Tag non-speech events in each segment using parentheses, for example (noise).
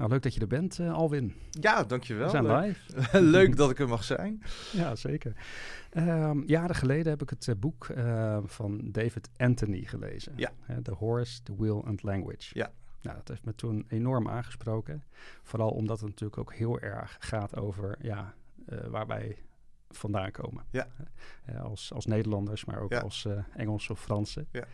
Nou, leuk dat je er bent, uh, Alwin. Ja, dankjewel. We zijn live. (laughs) (laughs) leuk dat ik er mag zijn. Ja, zeker. Um, jaren geleden heb ik het uh, boek uh, van David Anthony gelezen. Ja. The Horse, The Will and Language. Ja. Nou, dat heeft me toen enorm aangesproken. Vooral omdat het natuurlijk ook heel erg gaat over ja, waar wij vandaan komen. Ja. Uh, als, als Nederlanders, maar ook ja. als uh, Engels of Fransen. Ja.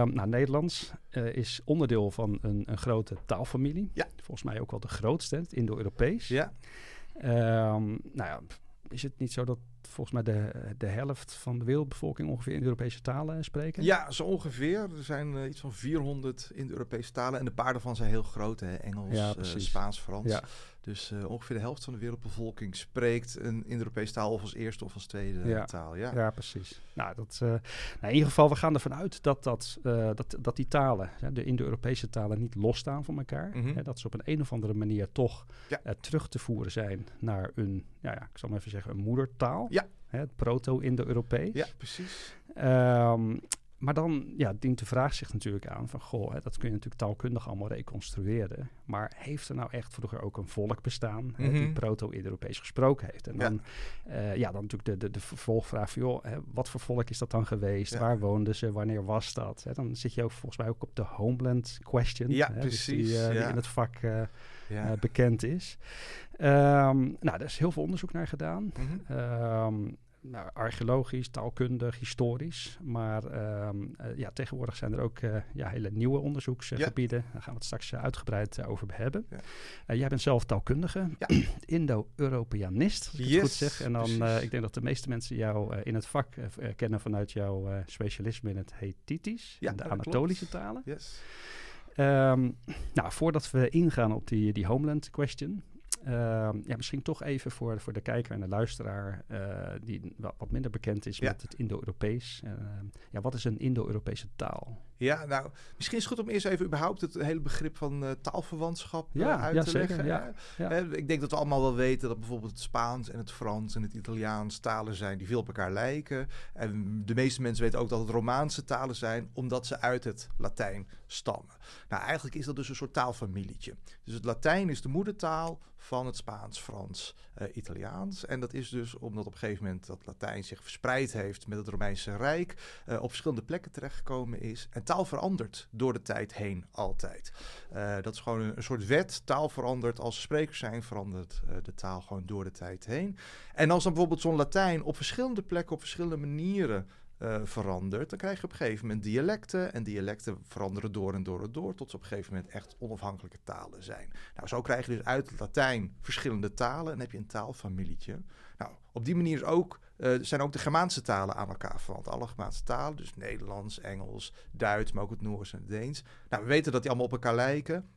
Um, nou, Nederlands uh, is onderdeel van een, een grote taalfamilie. Ja. Volgens mij ook wel de grootste, het Indo-Europees. Ja. Um, nou ja, is het niet zo dat volgens mij de, de helft van de wereldbevolking ongeveer in de Europese talen spreken? Ja, zo ongeveer. Er zijn uh, iets van 400 in de Europese talen. En de paar daarvan zijn heel groot. Hè? Engels, ja, uh, Spaans, Frans. Ja. Dus uh, ongeveer de helft van de wereldbevolking spreekt een Indo-Europese taal of als eerste of als tweede ja. taal. Ja, ja precies. Nou, dat, nou, in ieder geval, we gaan ervan uit dat, dat, dat, dat die talen, de Indo-Europese talen, niet losstaan van elkaar. Mm -hmm. Hè, dat ze op een, een of andere manier toch ja. terug te voeren zijn naar een, ja, ja, ik zal maar even zeggen, een moedertaal. Ja. Hè, het proto-Indo-Europees. Ja, precies. Um, maar dan ja, dient de vraag zich natuurlijk aan van... goh, hè, dat kun je natuurlijk taalkundig allemaal reconstrueren. Maar heeft er nou echt vroeger ook een volk bestaan... Mm -hmm. hè, die proto-Indo-Europees gesproken heeft? En dan, ja. Uh, ja, dan natuurlijk de, de, de vervolgvraag van... joh, hè, wat voor volk is dat dan geweest? Ja. Waar woonden ze? Wanneer was dat? Hè, dan zit je ook volgens mij ook op de homeland question. Ja, hè, precies. Dus die, uh, ja. die in het vak uh, ja. bekend is. Um, nou, er is heel veel onderzoek naar gedaan. Mm -hmm. um, nou, archeologisch, taalkundig, historisch. Maar um, uh, ja, tegenwoordig zijn er ook uh, ja, hele nieuwe onderzoeksgebieden. Ja. Daar gaan we het straks uh, uitgebreid over hebben. Ja. jij bent zelf taalkundige, ja. (clears throat) Indo-Europeanist, als ik yes, het goed zeg. En dan, ik denk dat de meeste mensen jou in het vak kennen vanuit jouw specialisme in het Hethitisch, en de Anatolische talen. Yes. Um, nou, voordat we ingaan op die, die homeland question, ja, misschien toch even voor, voor de kijker en de luisteraar uh, die wat minder bekend is ja. met het Indo-Europees. Uh, ja, wat is een Indo-Europese taal? Ja, nou, misschien is het goed om eerst even überhaupt het hele begrip van uh, taalverwantschap ja, uit ja, te zeker, leggen. Ja, ja. ik denk dat we allemaal wel weten dat bijvoorbeeld het Spaans en het Frans en het Italiaans talen zijn die veel op elkaar lijken. En de meeste mensen weten ook dat het Romaanse talen zijn, omdat ze uit het Latijn stammen. Nou, eigenlijk is dat dus een soort taalfamilietje. Dus het Latijn is de moedertaal van het Spaans, Frans, uh, Italiaans. En dat is dus omdat op een gegeven moment dat Latijn zich verspreid heeft met het Romeinse Rijk, uh, op verschillende plekken terechtgekomen is. En taal verandert door de tijd heen altijd. Uh, dat is gewoon een, een, soort wet. Taal verandert als er sprekers zijn, verandert de taal gewoon door de tijd heen. En als dan bijvoorbeeld zo'n Latijn op verschillende plekken, op verschillende manieren uh, verandert, dan krijg je op een gegeven moment dialecten. En dialecten veranderen door en door en door, tot ze op een gegeven moment echt onafhankelijke talen zijn. Nou, zo krijg je dus uit het Latijn verschillende talen en heb je een taalfamilietje. Nou, op die manier is ook, uh, zijn ook de Germaanse talen aan elkaar verwant. Alle Germaanse talen, dus Nederlands, Engels, Duits, maar ook het Noors en het Deens. Nou, we weten dat die allemaal op elkaar lijken.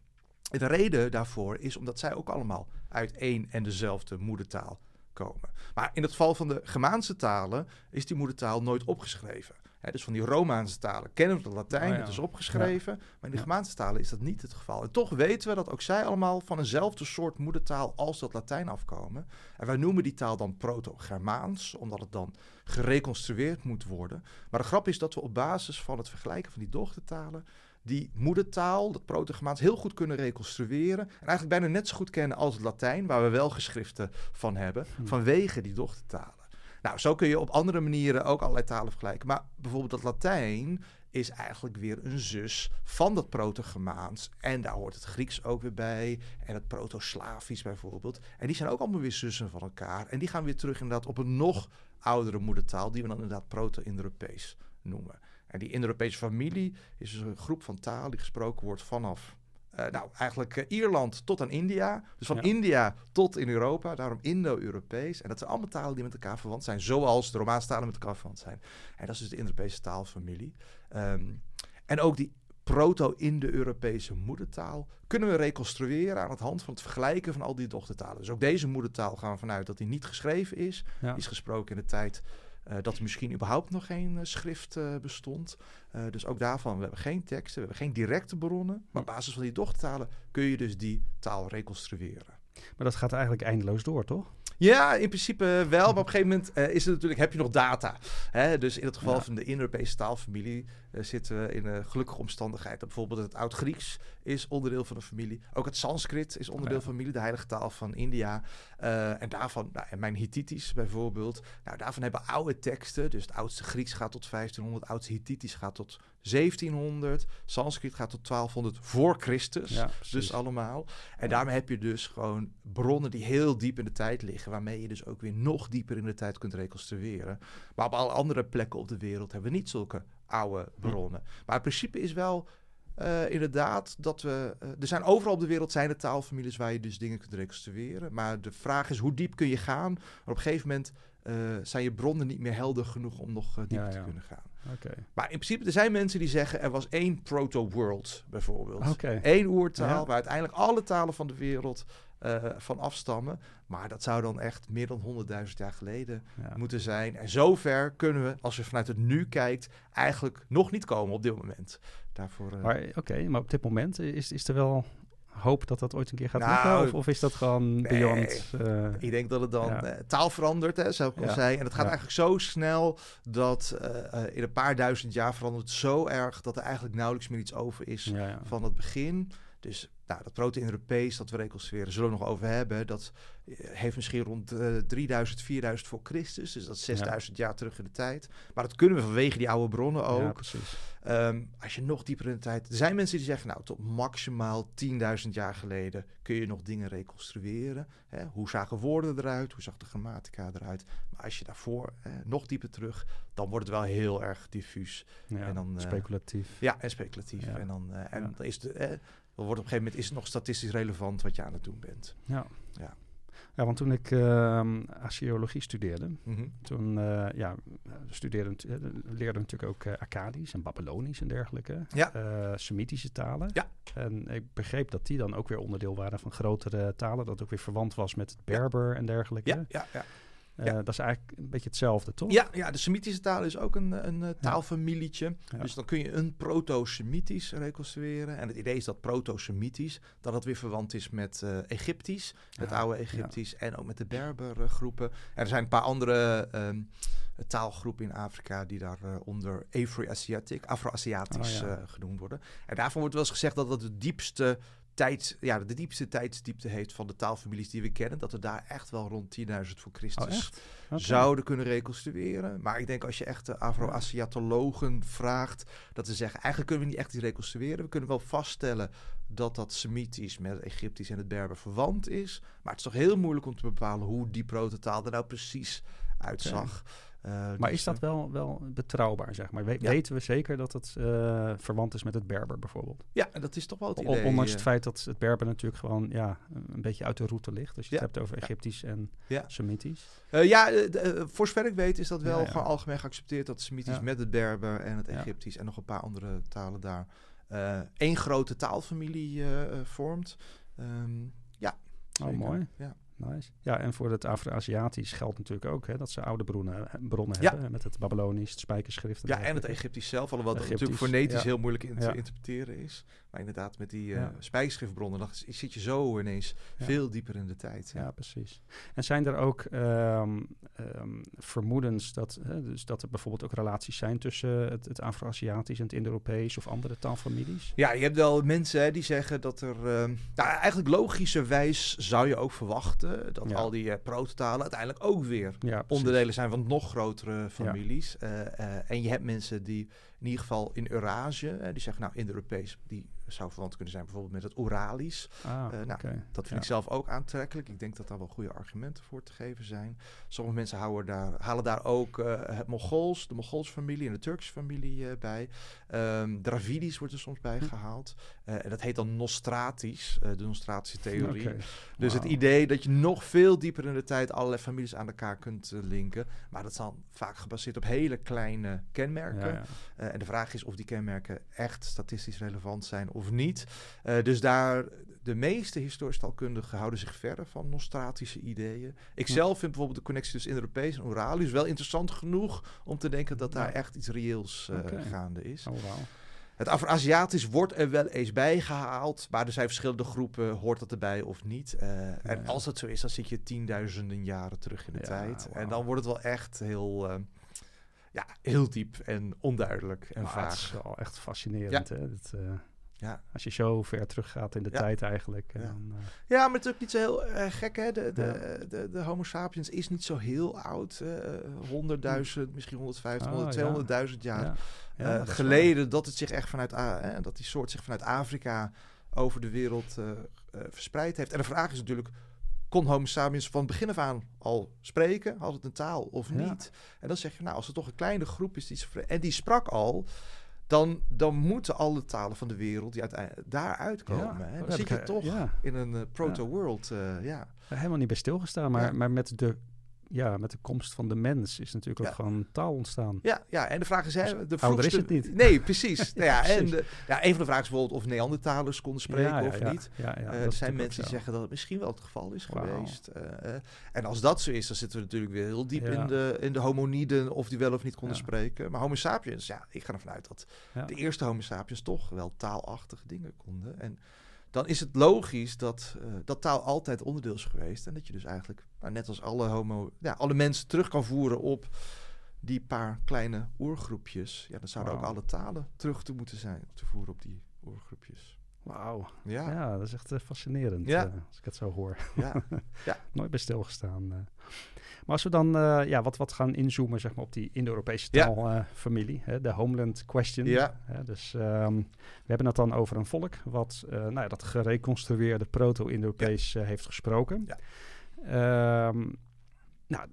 De reden daarvoor is omdat zij ook allemaal uit één en dezelfde moedertaal komen. Maar in het geval van de Germaanse talen is die moedertaal nooit opgeschreven. He, dus van die Romaanse talen kennen we het Latijn, Oh ja. dat is opgeschreven. Ja. Maar in de. Germaanse talen is dat niet het geval. En toch weten we dat ook zij allemaal van eenzelfde soort moedertaal als dat Latijn afkomen. En wij noemen die taal dan Proto-Germaans, omdat het dan gereconstrueerd moet worden. Maar de grap is dat we op basis van het vergelijken van die dochtertalen die moedertaal, dat proto-Germaans, heel goed kunnen reconstrueren. En eigenlijk bijna net zo goed kennen als het Latijn, waar we wel geschriften van hebben, Hm. vanwege die dochtertalen. Nou, zo kun je op andere manieren ook allerlei talen vergelijken. Maar bijvoorbeeld dat Latijn is eigenlijk weer een zus van dat proto-Germaans. En daar hoort het Grieks ook weer bij. En het proto-Slavisch bijvoorbeeld. En die zijn ook allemaal weer zussen van elkaar. En die gaan weer terug inderdaad op een nog oudere moedertaal, die we dan inderdaad proto-Indo-Europees noemen. En die Indo-Europese familie is dus een groep van talen die gesproken wordt vanaf, uh, nou eigenlijk uh, Ierland tot aan India. Dus van Ja. India tot in Europa, daarom Indo-Europees. En dat zijn allemaal talen die met elkaar verwant zijn, zoals de Romaanse talen met elkaar verwant zijn. En dat is dus de Indo-Europese taalfamilie. Um, en ook die proto-Indo-Europese moedertaal kunnen we reconstrueren aan het hand van het vergelijken van al die dochtertalen. Dus ook deze moedertaal gaan we vanuit dat die niet geschreven is. Ja. Die is gesproken in de tijd dat er misschien überhaupt nog geen uh, schrift uh, bestond. dus ook daarvan, we hebben geen teksten, we hebben geen directe bronnen. Maar op basis van die dochtertalen kun je dus die taal reconstrueren. Maar dat gaat eigenlijk eindeloos door, toch? Ja, in principe wel. Maar op een gegeven moment uh, is het natuurlijk, heb je nog data. Hè? Dus in het geval Ja. van de Indo-Europese taalfamilie eh, zitten we in een gelukkige omstandigheid. Bijvoorbeeld het Oud-Grieks is onderdeel van de familie. Ook het Sanskrit is onderdeel Ja. van de familie, de heilige taal van India. Eh, en daarvan, nou, en mijn Hittitisch bijvoorbeeld. Nou, daarvan hebben oude teksten. Dus het oudste Grieks gaat tot 1500, het oudste Hittitisch gaat tot 1700. Sanskrit gaat tot 1200 voor Christus. Ja. Dus allemaal. En daarmee heb je dus gewoon bronnen die heel diep in de tijd liggen, waarmee je dus ook weer nog dieper in de tijd kunt reconstrueren. Maar op alle andere plekken op de wereld hebben we niet zulke oude Hm. bronnen. Maar het principe is wel eh, inderdaad dat we. eh, er zijn overal op de wereld zijn er taalfamilies waar je dus dingen kunt reconstrueren. Maar de vraag is hoe diep kun je gaan? Maar op een gegeven moment eh, zijn je bronnen niet meer helder genoeg om nog eh, dieper Ja, te ja. kunnen gaan. Maar in principe, er zijn mensen die zeggen er was één proto-world bijvoorbeeld. Oké. Eén oertaal Ja. waar uiteindelijk alle talen van de wereld eh, van afstammen. Maar dat zou dan echt meer dan 100.000 jaar geleden moeten zijn. En zover kunnen we, als je vanuit het nu kijkt, eigenlijk nog niet komen op dit moment. Daarvoor, Maar oké, maar op dit moment is, is er wel hoop dat dat ooit een keer gaat Nou, lukken? Of, of is dat gewoon nee. beyond? eh, Ik denk dat het dan Ja. eh, taal verandert, hè, zoals ik al Ja. zei. En het gaat Ja. eigenlijk zo snel dat eh, in een paar duizend jaar verandert het zo erg dat er eigenlijk nauwelijks meer iets over is ja, ja. van het begin. Dus nou, dat proto-Europees dat we reconstrueren, zullen we nog over hebben. Dat heeft misschien rond eh 3000, 4000 voor Christus. Dus dat is 6000 jaar terug in de tijd. Maar dat kunnen we vanwege die oude bronnen Ja, ook. precies. Ehm, als je nog dieper in de tijd... Er zijn mensen die zeggen, nou, tot maximaal 10.000 jaar geleden kun je nog dingen reconstrueren. Hè? Hoe zagen woorden eruit? Hoe zag de grammatica eruit? Maar als je daarvoor eh, nog dieper terug, dan wordt het wel heel erg diffuus. Ja, En dan, eh, speculatief. Ja, en speculatief. Ja. En dan, eh, en Ja. dan is het... Eh, dan wordt op een gegeven moment is het nog statistisch relevant wat je aan het doen bent. Ja. Ja. Ja, want toen ik ehm archeologie studeerde, Mhm. toen eh, ja, studeerde, eh, leerde natuurlijk ook eh Akkadisch en Babylonisch en dergelijke. Ja. Semitische talen. Ja. En ik begreep dat die dan ook weer onderdeel waren van grotere talen. Dat ook weer verwant was met het Berber en dergelijke. Ja, ja, ja. Eh, ja. Dat is eigenlijk een beetje hetzelfde, toch? Ja, ja, de Semitische taal is ook een, een eh, taalfamilietje. Dus dan kun je een proto-Semitisch reconstrueren. En het idee is dat proto-Semitisch, dat het weer verwant is met eh, Egyptisch, het oude Egyptisch, en ook met de Berbergroepen. En er zijn een paar andere ehm, taalgroepen in Afrika die daar eh, onder Afro-Asiatic, Afro-Aziatisch Oh, ja. eh, genoemd worden. En daarvan wordt wel eens gezegd dat dat de diepste tijd, ja, de diepste tijdsdiepte heeft van de taalfamilies die we kennen. Dat we daar echt wel rond 10.000 voor Christus Oh, zouden kunnen reconstrueren. Maar ik denk als je echt de Afro-Aziatologen vraagt, dat ze zeggen, eigenlijk kunnen we niet echt iets reconstrueren. We kunnen wel vaststellen dat dat Semitisch met Egyptisch en het Berber verwant is. Maar het is toch heel moeilijk om te bepalen hoe die prototaal er nou precies uitzag. Maar dus, is dat eh, wel, wel betrouwbaar, zeg maar? We- Ja. Weten we zeker dat het eh, verwant is met het Berber bijvoorbeeld? Ja, dat is toch wel het idee. Ondanks eh, het feit dat het Berber natuurlijk gewoon ja, een beetje uit de route ligt. Als je Ja. het hebt over. Egyptisch en. Semitisch. Eh, ja, eh, eh, voor zover ik weet is dat wel gewoon algemeen geaccepteerd dat Semitisch met het Berber en het. Egyptisch en nog een paar andere talen daar eh, één grote taalfamilie eh, eh, vormt. Ehm, ja, Oh, zeker. mooi. Ja. Nice. Ja, en voor het Afro-Aziatisch geldt natuurlijk ook hè, dat ze oude bronnen, bronnen Ja. hebben. Met het Babylonisch, het spijkerschrift. ja, en het. Egyptisch zelf, alhoewel dat Egyptisch, natuurlijk fonetisch ja. heel moeilijk in te interpreteren is. Maar inderdaad, met die spijkerschriftbronnen dan zit je zo ineens veel dieper in de tijd. Ja, precies. En zijn er ook ehm, ehm, vermoedens dat, hè, dus dat er bijvoorbeeld ook relaties zijn tussen het, het Afro-Aziatisch en het Indo-Europees of andere taalfamilies? Ja, je hebt wel mensen hè, die zeggen dat er... ehm, nou, eigenlijk logischerwijs zou je ook verwachten... dat al die eh, prototalen uiteindelijk ook weer onderdelen zijn van nog grotere families. Eh, en je hebt mensen die in ieder geval in Eurasië... eh, die zeggen, nou, Indo-Europees... die zou verwant kunnen zijn bijvoorbeeld met het Oeralisch. Ah, Eh, nou. Dat vind Ja. ik zelf ook aantrekkelijk. Ik denk dat daar wel goede argumenten voor te geven zijn. Sommige mensen houden daar, halen daar ook eh, het Mongols, de Mongoolse familie en de Turkse familie eh, bij. Ehm Dravidisch wordt er soms bij Hm. gehaald. Eh, en dat heet dan Nostratisch, de Nostratische theorie. Dus het idee dat je nog veel dieper in de tijd allerlei families aan elkaar kunt linken. Maar dat is dan vaak gebaseerd op hele kleine kenmerken. Ja, ja. Eh, en de vraag is of die kenmerken echt statistisch relevant zijn of niet. Eh, dus daar, de meeste historisch taalkundigen houden zich verder van nostratische ideeën. Ik zelf vind bijvoorbeeld de connectie tussen Indo-Europees en Oralisch wel interessant genoeg om te denken dat daar Ja. echt iets reëels eh, gaande is. Oh. Het Afro-Aziatisch wordt er wel eens bijgehaald, maar er zijn verschillende groepen, hoort dat erbij of niet? Uh, en als dat zo is, dan zit je tienduizenden jaren terug in de tijd. Wow. En dan wordt het wel echt heel, uh, ja, heel diep en onduidelijk en nou, vaag. Het is wel echt fascinerend, Ja. hè? Dat, eh, Ja. Als je zo ver teruggaat in de Ja. tijd eigenlijk. En Ja. dan, eh, Ja, maar het is ook niet zo heel eh, gek, hè? De, de, de, de Homo sapiens is niet zo heel oud. eh, 100.000, misschien 150, Ah, 100, ja. 200.000 jaar dat geleden dat het zich echt vanuit dat die soort zich vanuit Afrika over de wereld verspreid heeft. En de vraag is natuurlijk: kon Homo sapiens van begin af aan al spreken? Had het een taal of Ja. niet? En dan zeg je, nou, als er toch een kleine groep is die en die sprak al. Dan, dan moeten alle talen van de wereld die uiteindelijk daaruit komen. Ja, hè. Dan zit ik, je toch Ja, in een eh, proto-world. eh, ja. helemaal niet bij stilgestaan. Maar, maar met, de, ja, met de komst van de mens is natuurlijk ook Ja. gewoon taal ontstaan. Ja, ja, en de vraag is, hè, de ouder vroegste... is het niet. (laughs) Nee, precies. (laughs) nou ja, en de, ja, een van de vragen is bijvoorbeeld of Neandertalers konden spreken of niet. Ja, Eh, er zijn mensen die zeggen dat het misschien wel het geval is geweest. Eh, eh, en als dat zo is, dan zitten we natuurlijk weer heel diep in, de, in de homoniden of die wel of niet konden spreken. Maar Homo sapiens, ja, ik ga ervan uit dat de eerste Homo sapiens toch wel taalachtige dingen konden. En dan is het logisch dat, eh, dat taal altijd onderdeel is geweest. En dat je dus eigenlijk, nou, net als alle, homo, ja, alle mensen terug kan voeren op die paar kleine oergroepjes. Ja, dan zouden ook alle talen terug te moeten zijn te voeren op die oergroepjes. Wauw. Ja, Ja. dat is echt eh, fascinerend Ja. eh, als ik het zo hoor. ja. (laughs) Nooit bij stilgestaan. Maar als we dan eh, ja, wat, wat gaan inzoomen zeg maar, op die Indo-Europese Ja. taalfamilie, de Homeland Question. Ja. Dus ehm, we hebben het dan over een volk wat eh, nou ja, dat gereconstrueerde proto-Indo-Europees eh, heeft gesproken. Ja. Ehm, nou,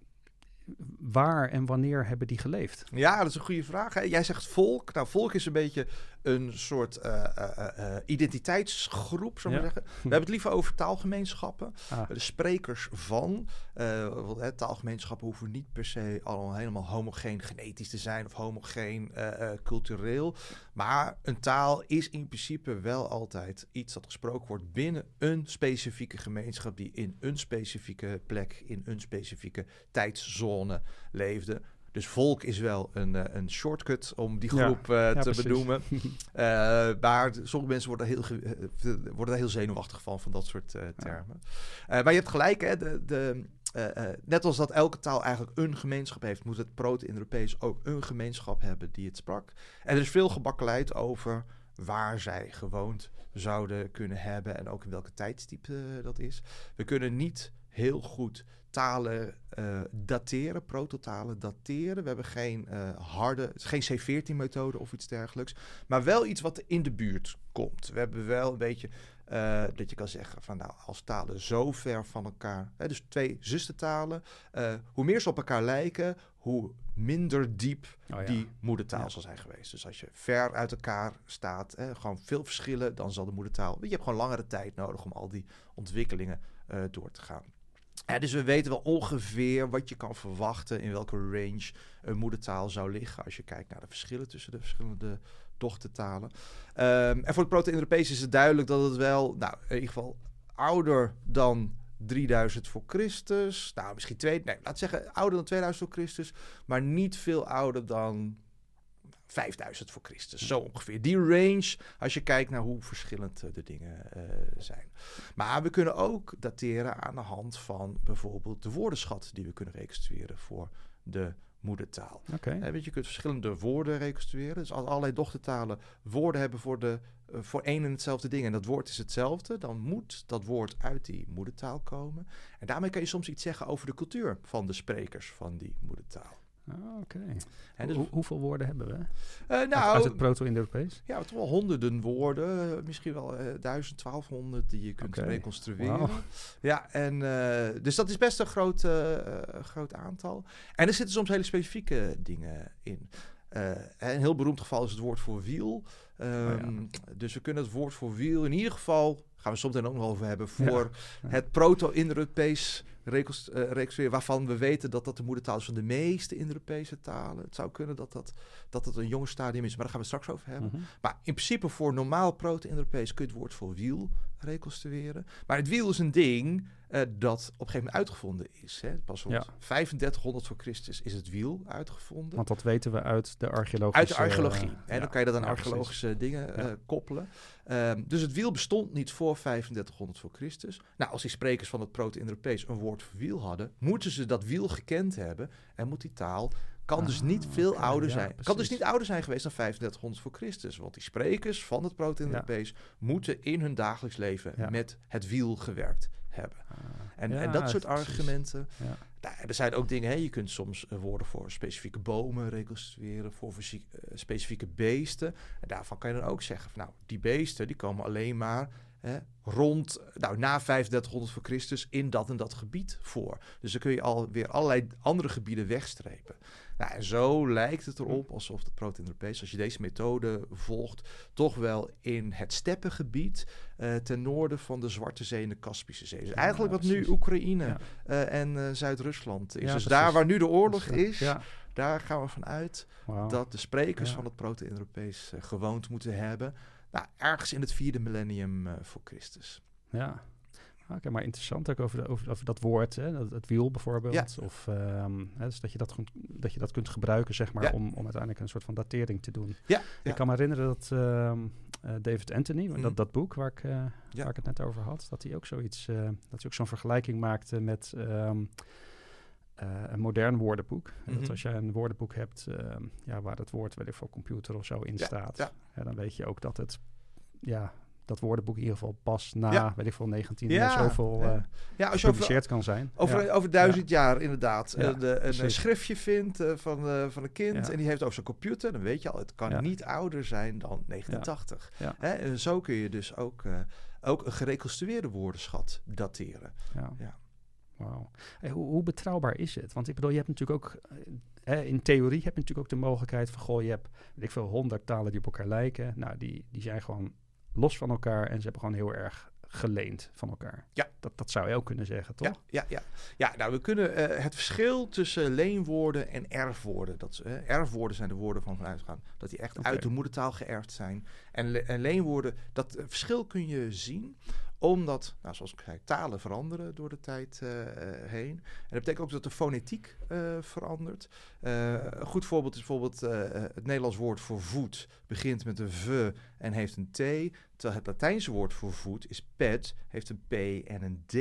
waar en wanneer hebben die geleefd? Ja, dat is een goede vraag. Hè. Jij zegt volk. Nou, volk is een beetje een soort eh, eh, eh, identiteitsgroep, zou ik Ja. maar zeggen. (laughs) We hebben het liever over taalgemeenschappen. Ah, De sprekers van. want, hè, taalgemeenschappen hoeven niet per se al helemaal homogeen genetisch te zijn of homogeen cultureel. Maar een taal is in principe wel altijd iets dat gesproken wordt binnen een specifieke gemeenschap die in een specifieke plek, in een specifieke tijdzone leefde. Dus volk is wel een, eh, een shortcut om die groep eh, te benoemen. (laughs) Eh, maar sommige mensen worden, heel, worden daar heel zenuwachtig van, van dat soort termen. Maar je hebt gelijk, hè, de, de, net als dat elke taal eigenlijk een gemeenschap heeft, moet het proto-Europees ook een gemeenschap hebben die het sprak. En er is veel gebakkeleid over waar zij gewoond zouden kunnen hebben en ook in welke tijdstiep eh, dat is. We kunnen niet heel goed talen eh, dateren, prototalen dateren. We hebben geen eh, harde, geen C14-methode of iets dergelijks, maar wel iets wat in de buurt komt. We hebben wel een beetje eh, dat je kan zeggen van nou, als talen zo ver van elkaar, hè, dus twee zustertalen, hoe meer ze op elkaar lijken, hoe minder diep Oh ja. die moedertaal Ja. zal zijn geweest. Dus als je ver uit elkaar staat, hè, gewoon veel verschillen, dan zal de moedertaal. Je hebt gewoon langere tijd nodig om al die ontwikkelingen door te gaan. Dus we weten wel ongeveer wat je kan verwachten in welke range een moedertaal zou liggen als je kijkt naar de verschillen tussen de verschillende dochtertalen. Ehm, en voor het Proto-Europees is het duidelijk dat het wel, nou, in ieder geval ouder dan 3000 voor Christus. Nou, misschien twee, nee, laat zeggen ouder dan 2000 voor Christus, maar niet veel ouder dan 5000 voor Christus. Zo ongeveer. Die range, als je kijkt naar hoe verschillend eh, de dingen eh, zijn. Maar we kunnen ook dateren aan de hand van bijvoorbeeld de woordenschat die we kunnen reconstrueren voor de moedertaal. Hè, weet je, je kunt verschillende woorden reconstrueren. Dus als allerlei dochtertalen woorden hebben voor, de, eh, voor één en hetzelfde ding... en dat woord is hetzelfde... dan moet dat woord uit die moedertaal komen. En daarmee kan je soms iets zeggen over de cultuur van de sprekers van die moedertaal. Ah, Oké. Dus, Hoe- hoeveel woorden hebben we? eh, nou, uit het proto-Indo-Europees? ja, toch wel honderden woorden. eh, Misschien wel eh 1000, 1200 die je kunt reconstrueren. Ja, en eh, dus dat is best een groot, eh, eh, groot aantal. En er zitten soms hele specifieke dingen in. Eh, een heel beroemd geval is het woord voor wiel. Ehm, Dus we kunnen het woord voor wiel in ieder geval gaan we soms ook nog over hebben, voor het proto-Indo-Europees reconstrueren, waarvan we weten dat dat de moedertaal is van de meeste Indo-Europese talen. Het zou kunnen dat dat, dat het een jong stadium is, maar daar gaan we straks over hebben. Mhm. Maar in principe voor normaal proto-Indo-Europees kun je het woord voor wiel reconstrueren. Maar het wiel is een ding uh, dat op een gegeven moment uitgevonden is. Hè. Pas rond ja. 3500 voor Christus is het wiel uitgevonden. Want dat weten we uit de archeologische... Uit de archeologie. en ja, dan kan je dat aan archeologische dingen uh, koppelen. Um, dus het wiel bestond niet voor 3500 voor Christus. Nou, als die sprekers van het Proto-Europees een woord voor wiel hadden... moeten ze dat wiel gekend hebben en moet die taal kan dus niet ah, veel ouder zijn. kan dus niet ouder zijn geweest dan 3500 voor Christus. Want die sprekers van het Proto-Europees moeten in hun dagelijks leven met het wiel gewerkt hebben. Ah, en, en, dat soort argumenten. Nou, er zijn ook dingen, hè, je kunt soms uh, woorden voor specifieke bomen reconstrueren, voor uh, specifieke beesten. En daarvan kan je dan ook zeggen, van, nou, die beesten die komen alleen maar hè, rond, nou, na 3500 voor Christus in dat en dat gebied voor. Dus dan kun je alweer allerlei andere gebieden wegstrepen. Nou, en zo lijkt het erop alsof het Proto-Europees, als je deze methode volgt, toch wel in het steppengebied uh, ten noorden van de Zwarte Zee en de Kaspische Zee. Dus eigenlijk wat nu Oekraïne uh, en uh, Zuid-Rusland is. dus daar waar nu de oorlog is, daar gaan we vanuit wow. dat de sprekers van het Proto-Europees gewoond moeten hebben. Nou, ergens in het vierde millennium voor Christus. Ja, Oké, maar interessant ook over, over, over dat woord, hè, dat, het wiel bijvoorbeeld. Of um, hè, dus dat, je dat, dat je dat kunt gebruiken, zeg maar, om, om uiteindelijk een soort van datering te doen. Ja, Ik kan me herinneren dat um, uh, David Anthony, mm. dat, dat boek waar ik, uh, waar ik het net over had, dat hij ook zoiets, uh, dat hij ook zo'n vergelijking maakte met um, een modern woordenboek. Mm -hmm. Dat mhm. als jij een woordenboek hebt ja, waar het woord, weet ik veel, computer of zo in staat, dan weet je ook dat het ja, dat woordenboek in ieder geval pas na, weet ik veel, 19 ja, zoveel ja. Uh, ja, als je over, kan zijn. Over, over duizend jaar inderdaad uh, de, een, schriftje vindt uh, van, van een kind en die heeft over zijn computer, dan weet je al, het kan niet ouder zijn dan 1980. Hè? En zo kun je dus ook, ook een gereconstrueerde woordenschat dateren. Ja. Wauw. Hey, hoe, hoe, betrouwbaar is het? Want ik bedoel, je hebt natuurlijk ook, in theorie heb je natuurlijk ook de mogelijkheid van, goh, je hebt, weet ik veel, honderd talen die op elkaar lijken. Nou, die, die zijn gewoon los van elkaar en ze hebben gewoon heel erg geleend van elkaar. Ja. Dat, dat zou je ook kunnen zeggen, toch? Ja, ja, ja. ja nou, we kunnen uh, het verschil tussen leenwoorden en erfwoorden. Dat, uh, erfwoorden zijn de woorden van vanuit gaan. Dat die echt uit de moedertaal geërfd zijn. En, en leenwoorden, dat uh, verschil kun je zien omdat, nou, zoals ik zei, talen veranderen door de tijd uh, heen. En dat betekent ook dat de fonetiek uh, verandert. Een goed voorbeeld is bijvoorbeeld het Nederlands woord voor voet begint met een v en heeft een t. Terwijl het Latijnse woord voor voet is pet, heeft een p en een d.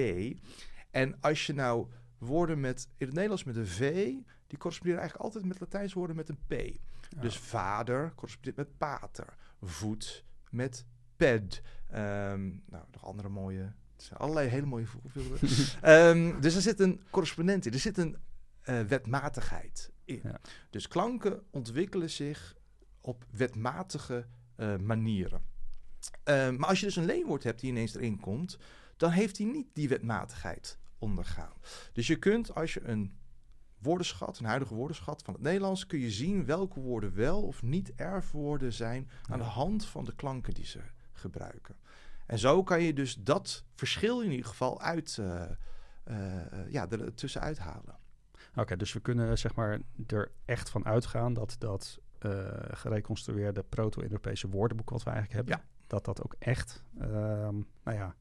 En als je nou woorden met, in het Nederlands met een v, die corresponderen eigenlijk altijd met Latijnse woorden met een p. Dus vader correspondeert met pater. Voet met ped. Um, nou, nog andere mooie. Het zijn allerlei hele mooie voorbeelden. um, (laughs) dus er zit een correspondent in. Er zit een uh, wetmatigheid in. Ja. Dus klanken ontwikkelen zich op wetmatige uh, manieren. Um, maar als je dus een leenwoord hebt die ineens erin komt, dan heeft hij niet die wetmatigheid ondergaan. Dus je kunt als je een woordenschat, een huidige woordenschat van het Nederlands, kun je zien welke woorden wel of niet erfwoorden zijn aan de hand van de klanken die ze gebruiken. En zo kan je dus dat verschil in ieder geval uit, uh, uh, ja, er tussenuit halen. Oké, dus we kunnen zeg maar er echt van uitgaan dat dat uh, gereconstrueerde proto-Europese woordenboek wat we eigenlijk hebben, ja. dat dat ook echt, um, nou ja,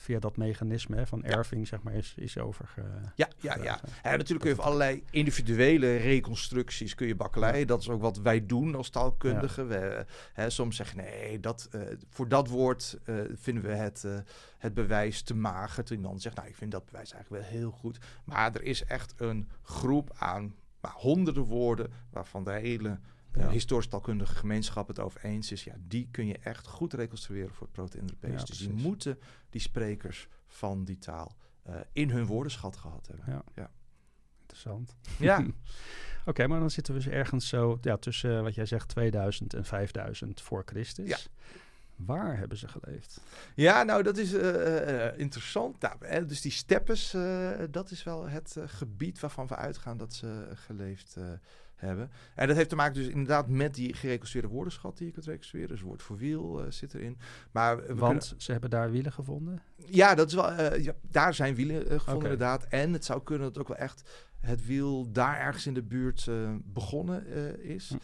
via dat mechanisme van erving, zeg maar, is, is overge... Ja, ja, ja. ja. natuurlijk kun je allerlei individuele reconstructies kun je bakkeleien. Dat is ook wat wij doen als taalkundigen. We, hè, soms zeggen, nee, dat, uh, voor dat woord uh, vinden we het, uh, het bewijs te mager. Toen iemand zegt, nou, ik vind dat bewijs eigenlijk wel heel goed. Maar er is echt een groep aan nou, honderden woorden waarvan de hele ja. historisch taalkundige gemeenschap het over eens is, ja, die kun je echt goed reconstrueren voor het Proto-Indo-Europees. dus die moeten die sprekers van die taal uh, in hun woordenschat gehad hebben. Ja. Interessant. Ja. (laughs) Oké, maar dan zitten we dus ergens zo ja, tussen wat jij zegt 2000 en 5000 voor Christus. Ja. Waar hebben ze geleefd? Ja, nou, dat is uh, uh, interessant. Nou, hè, dus die steppes, dat is wel het gebied waarvan we uitgaan dat ze geleefd hebben. En dat heeft te maken dus inderdaad met die gereconstrueerde woordenschat die je kunt reconstrueren. Dus woord voor wiel zit erin. Maar Want ze hebben daar wielen gevonden? Ja, dat is wel, ja, daar zijn wielen gevonden inderdaad. En het zou kunnen dat ook wel echt het wiel daar ergens in de buurt begonnen is.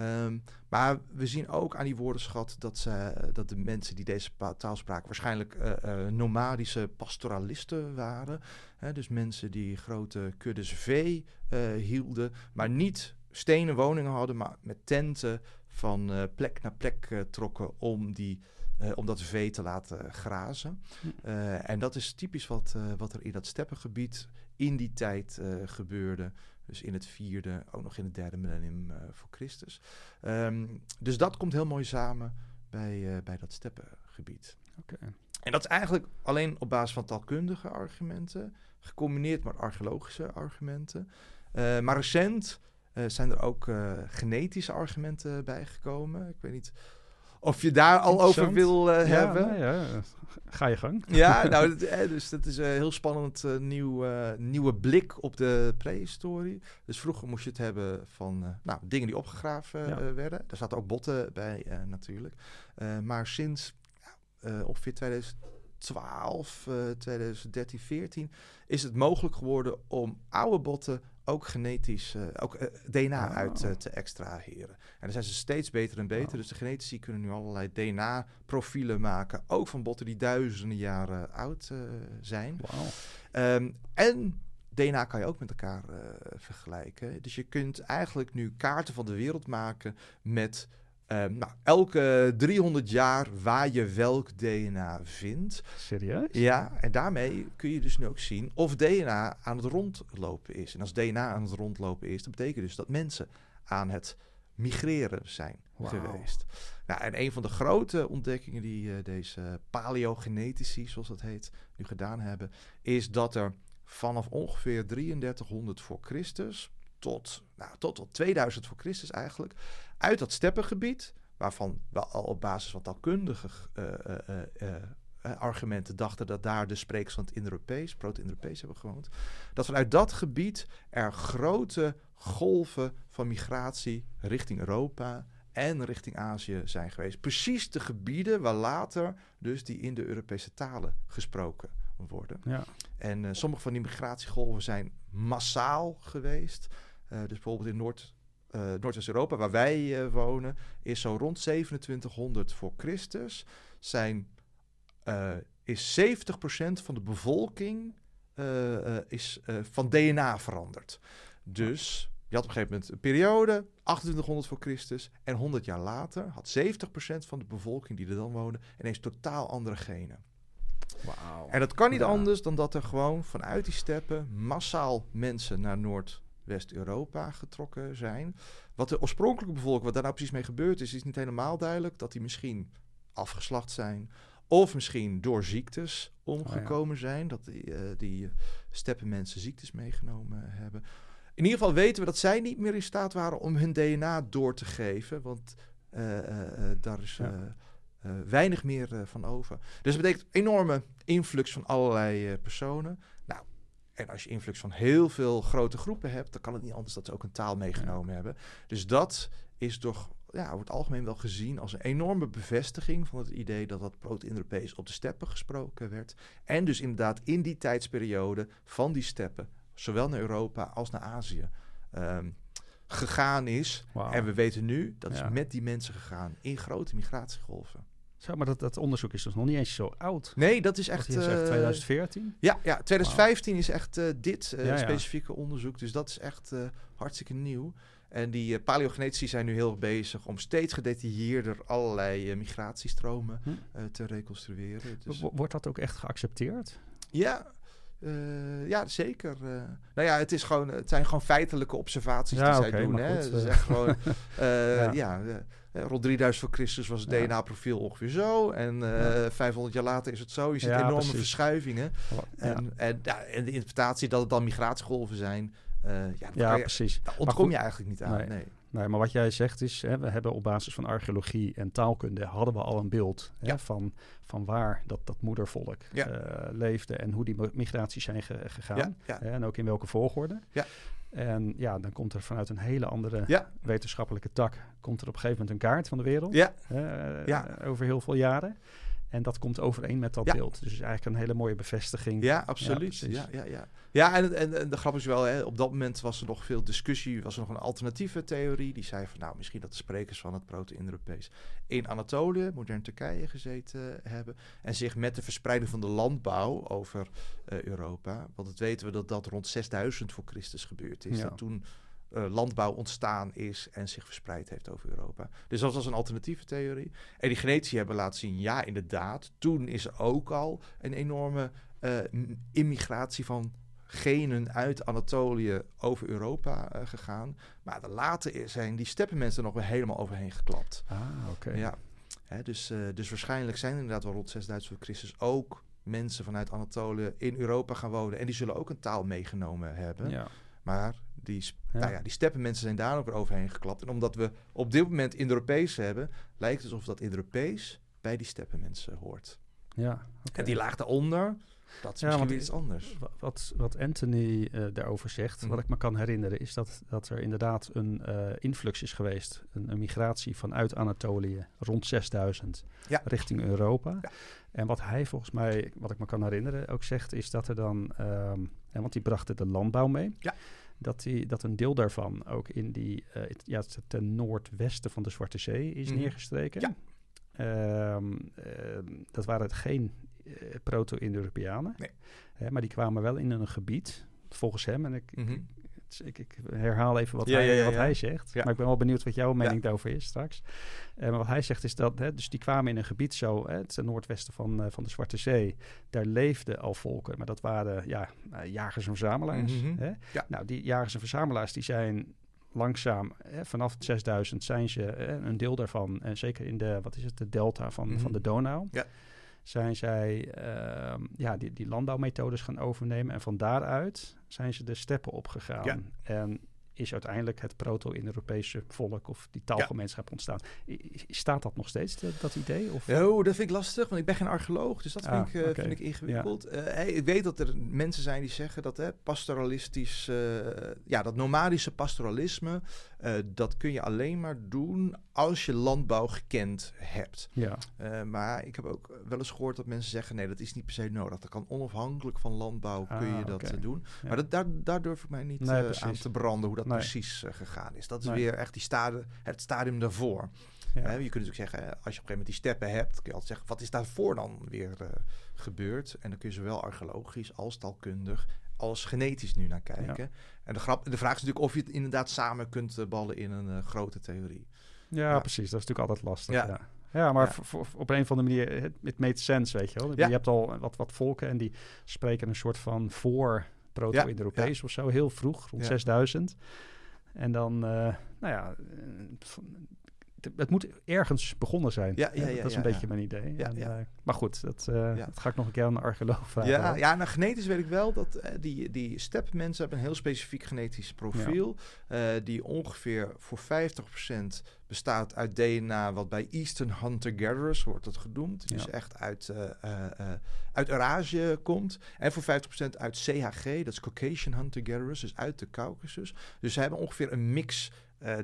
Um, maar we zien ook aan die woordenschat dat, ze, dat de mensen die deze taal spraken waarschijnlijk nomadische pastoralisten waren. Hè, dus mensen die grote kuddes vee hielden, maar niet stenen woningen hadden, maar met tenten van plek naar plek trokken om die om dat vee te laten grazen. Hm. en dat is typisch wat, wat er in dat steppengebied in die tijd gebeurde. Dus in het vierde, ook nog in het derde millennium voor Christus. Um, dus dat komt heel mooi samen bij, bij dat steppengebied. Okay. En dat is eigenlijk alleen op basis van taalkundige argumenten, gecombineerd met archeologische argumenten. maar recent zijn er ook genetische argumenten bijgekomen. Ik weet niet of je daar al over wil uh, hebben. Nou ja, ga je gang. Ja, (laughs) nou, dus dat is een heel spannend nieuw, nieuwe blik op de prehistorie. Dus vroeger moest je het hebben van nou, dingen die opgegraven ja. werden. Daar zaten ook botten bij natuurlijk. maar sinds ongeveer 2012, 2013, 14 is het mogelijk geworden om oude botten ook genetisch, uh, ook uh, DNA oh. uit uh, te extraheren. En daar zijn ze steeds beter en beter. Dus de genetici kunnen nu allerlei DNA-profielen maken. Ook van botten die duizenden jaren oud zijn. Wow. Um, en DNA kan je ook met elkaar vergelijken. Dus je kunt eigenlijk nu kaarten van de wereld maken met Um, nou, elke 300 jaar waar je welk DNA vindt. Serieus? Ja, en daarmee kun je dus nu ook zien of DNA aan het rondlopen is. En als DNA aan het rondlopen is, dat betekent dus dat mensen aan het migreren zijn geweest. Nou, en een van de grote ontdekkingen die uh, deze paleogenetici, zoals dat heet, nu gedaan hebben, is dat er vanaf ongeveer 3300 voor Christus tot, nou, tot, tot 2000 voor Christus eigenlijk, uit dat steppengebied, waarvan we al op basis van taalkundige uh, argumenten dachten dat daar de sprekers van het Indo-Europees, Proto-Indo-Europees hebben gewoond, dat vanuit dat gebied er grote golven van migratie richting Europa en richting Azië zijn geweest. Precies de gebieden waar later dus die Indo-Europese talen gesproken worden. Ja. En uh, sommige van die migratiegolven zijn massaal geweest. Uh, dus bijvoorbeeld in Noord- uh, Noordwest-Europa, waar wij uh, wonen, is zo rond 2700 voor Christus. Zijn, uh, is 70% van de bevolking is van DNA veranderd. Dus je had op een gegeven moment een periode, 2800 voor Christus, en 100 jaar later had 70% van de bevolking die er dan woonde ineens totaal andere genen. Wow. En dat kan niet ja. anders dan dat er gewoon vanuit die steppen massaal mensen naar Noord West-Europa getrokken zijn. Wat de oorspronkelijke bevolking, wat daar nou precies mee gebeurd is, is niet helemaal duidelijk. Dat die misschien afgeslacht zijn. Of misschien door ziektes omgekomen oh ja. zijn. Dat die, uh, die steppenmensen ziektes meegenomen hebben. In ieder geval weten we dat zij niet meer in staat waren om hun DNA door te geven. Want uh, uh, daar is ja. weinig meer van over. Dus dat betekent enorme influx van allerlei personen. En als je influx van heel veel grote groepen hebt, dan kan het niet anders dat ze ook een taal meegenomen ja. hebben. Dus dat is toch, ja, wordt algemeen wel gezien als een enorme bevestiging van het idee dat dat Proto-Indo-Europees op de steppen gesproken werd. En dus inderdaad in die tijdsperiode van die steppen, zowel naar Europa als naar Azië, um, gegaan is. Wow. En we weten nu, dat ja. is met die mensen gegaan in grote migratiegolven. Zo, maar dat, dat onderzoek is dus nog niet eens zo oud. Nee, dat is echt... Uh, 2014? Ja, ja 2015 wow. is echt uh, dit ja, specifieke onderzoek. Dus dat is echt hartstikke nieuw. En die paleogenetici zijn nu heel bezig om steeds gedetailleerder allerlei migratiestromen hm. te reconstrueren. Dus... Wordt dat ook echt geaccepteerd? Ja, uh, ja, zeker. Uh, nou ja, het, is gewoon, het zijn gewoon feitelijke observaties ja, die okay, zij doen. Hè? Goed, het is echt gewoon, uh, (laughs) ja, ja rond 3000 voor Christus was het. DNA-profiel ongeveer zo. En ja. 500 jaar later is het zo. Je ziet enorme precies. verschuivingen. En, en, en, de interpretatie dat het dan migratiegolven zijn. ja, ja je, precies. Daar ontkom je eigenlijk niet aan. Nee. nee. Nee, maar wat jij zegt is, hè, we hebben op basis van archeologie en taalkunde hadden we al een beeld hè, van, van waar dat, dat moedervolk Ja. eh, leefde en hoe die migraties zijn ge- gegaan. Ja, en ook in welke volgorde. Ja. En ja, dan komt er vanuit een hele andere wetenschappelijke tak, komt er op een gegeven moment een kaart van de wereld. over heel veel jaren. En dat komt overeen met dat Ja. beeld. Dus eigenlijk een hele mooie bevestiging. ja, absoluut. Ja, ja, ja. ja en, en, en de grap is wel, hè, op dat moment was er nog veel discussie. Was er nog een alternatieve theorie. Die zei van, nou, misschien dat de sprekers van het Proto-Indo-Europees in Anatolië, modern Turkije, gezeten hebben. En zich met de verspreiding van de landbouw over eh, Europa. Want het weten we dat dat rond 6000 voor Christus gebeurd is. Ja. Dat toen eh, landbouw ontstaan is en zich verspreid heeft over Europa. Dus dat was een alternatieve theorie. En die genetici hebben laten zien, ja, inderdaad. Toen is er ook al een enorme eh, immigratie van genen uit Anatolië over Europa eh, gegaan. Maar de later zijn die steppenmensen nog weer helemaal overheen geklapt. Ah, oké. Ja. Hè, dus, dus waarschijnlijk zijn er inderdaad wel rond 6000 voor Christus ook mensen vanuit Anatolië in Europa gaan wonen. En die zullen ook een taal meegenomen hebben. Ja. Maar die, Ja. Nou ja, die steppenmensen zijn daar ook weer overheen geklapt. En omdat we op dit moment Indo-Europees hebben, lijkt het alsof dat Indo-Europees bij die steppenmensen hoort. Ja, oké. En die laag daaronder, dat is Ja, misschien iets anders. Wa- Wat, wat Anthony eh, daarover zegt, Mhm. wat ik me kan herinneren, is dat, dat er inderdaad een eh, influx is geweest. Een, een migratie vanuit Anatolië rond 6000 Ja. richting Europa. Ja. En wat hij volgens mij, wat ik me kan herinneren, ook zegt, is dat er dan, ehm, en want die brachten de landbouw mee. Ja. Dat, die, dat een deel daarvan ook in die, eh, het- ja, het- ten noordwesten van de Zwarte Zee is Mhm. neergestreken. Ja. Ehm, ehm, dat waren geen eh, proto-Indo-Europeanen. Nee. Hè, maar die kwamen wel in een gebied, volgens hem. En ik, Mhm. ik, ik, ik herhaal even wat, Ja, hij, ja, wat hij zegt. Maar ik ben wel benieuwd wat jouw mening daarover is straks. Eh, maar wat hij zegt is dat, hè, dus die kwamen in een gebied zo, hè, het noordwesten van, eh, van de Zwarte Zee. Daar leefden al volken, maar dat waren ja, eh, jagers en verzamelaars. Mhm. Hè? Ja. Nou, die jagers en verzamelaars die zijn langzaam, hè, vanaf het 6000 zijn ze hè, een deel daarvan, en zeker in de, wat is het, de delta van, Mhm. van de Donau, Ja. Zijn zij ehm, ja, die, die landbouwmethodes gaan overnemen. En van daaruit zijn ze de steppen opgegaan. Ja. En is uiteindelijk het proto-Indo-Europese volk of die taalgemeenschap ontstaan. Staat dat nog steeds, dat, dat idee? Of? Oh, dat vind ik lastig, want ik ben geen archeoloog, dus dat vind, Ah, ik, eh, vind ik ingewikkeld. Eh, ik weet dat er mensen zijn die zeggen dat hè, pastoralistisch, eh, ja, dat nomadische pastoralisme, eh, dat kun je alleen maar doen als je landbouw gekend hebt. Ja, Eh, maar ik heb ook wel eens gehoord dat mensen zeggen: nee, dat is niet per se nodig. Dat kan onafhankelijk van landbouw kun je Ah, dat eh, doen. Ja. Maar dat, daar, daar durf ik mij niet Nee, aan te branden hoe dat Nee. precies gegaan is. Dat is Nee. weer echt die stade, het stadium daarvoor. ja. Je kunt natuurlijk zeggen, als je op een gegeven moment die steppen hebt, kun je altijd zeggen, wat is daarvoor dan weer gebeurd? En dan kun je zowel archeologisch als taalkundig als genetisch nu naar kijken. En de, grap, de vraag is natuurlijk of je het inderdaad samen kunt eh, ballen in een eh, grote theorie. Ja, Ja. precies. Dat is natuurlijk altijd lastig. Ja. Ja, ja. maar op een of andere manier, het, het made sense, weet je wel. Je hebt al wat, wat volken en die spreken een soort van voor proto-Indo-Europees of zo, heel vroeg, rond Ja. 6000. En dan, eh, nou ja, eh, het- moet ergens begonnen zijn. Ja, ja, ja, dat is een beetje mijn idee. En, eh, maar goed, dat, Ja. dat ga ik nog een keer aan de archeoloog vragen. Ja, ja, nou genetisch weet ik wel dat eh, die, die stepmensen hebben een heel specifiek genetisch profiel. die ongeveer voor 50% bestaat uit DNA wat bij Eastern Hunter-Gatherers wordt het genoemd. Dus echt uit, uit Eurasië komt. En voor 50% uit CHG, dat is Caucasian Hunter-Gatherers, dus uit de Caucasus. Dus ze hebben ongeveer een mix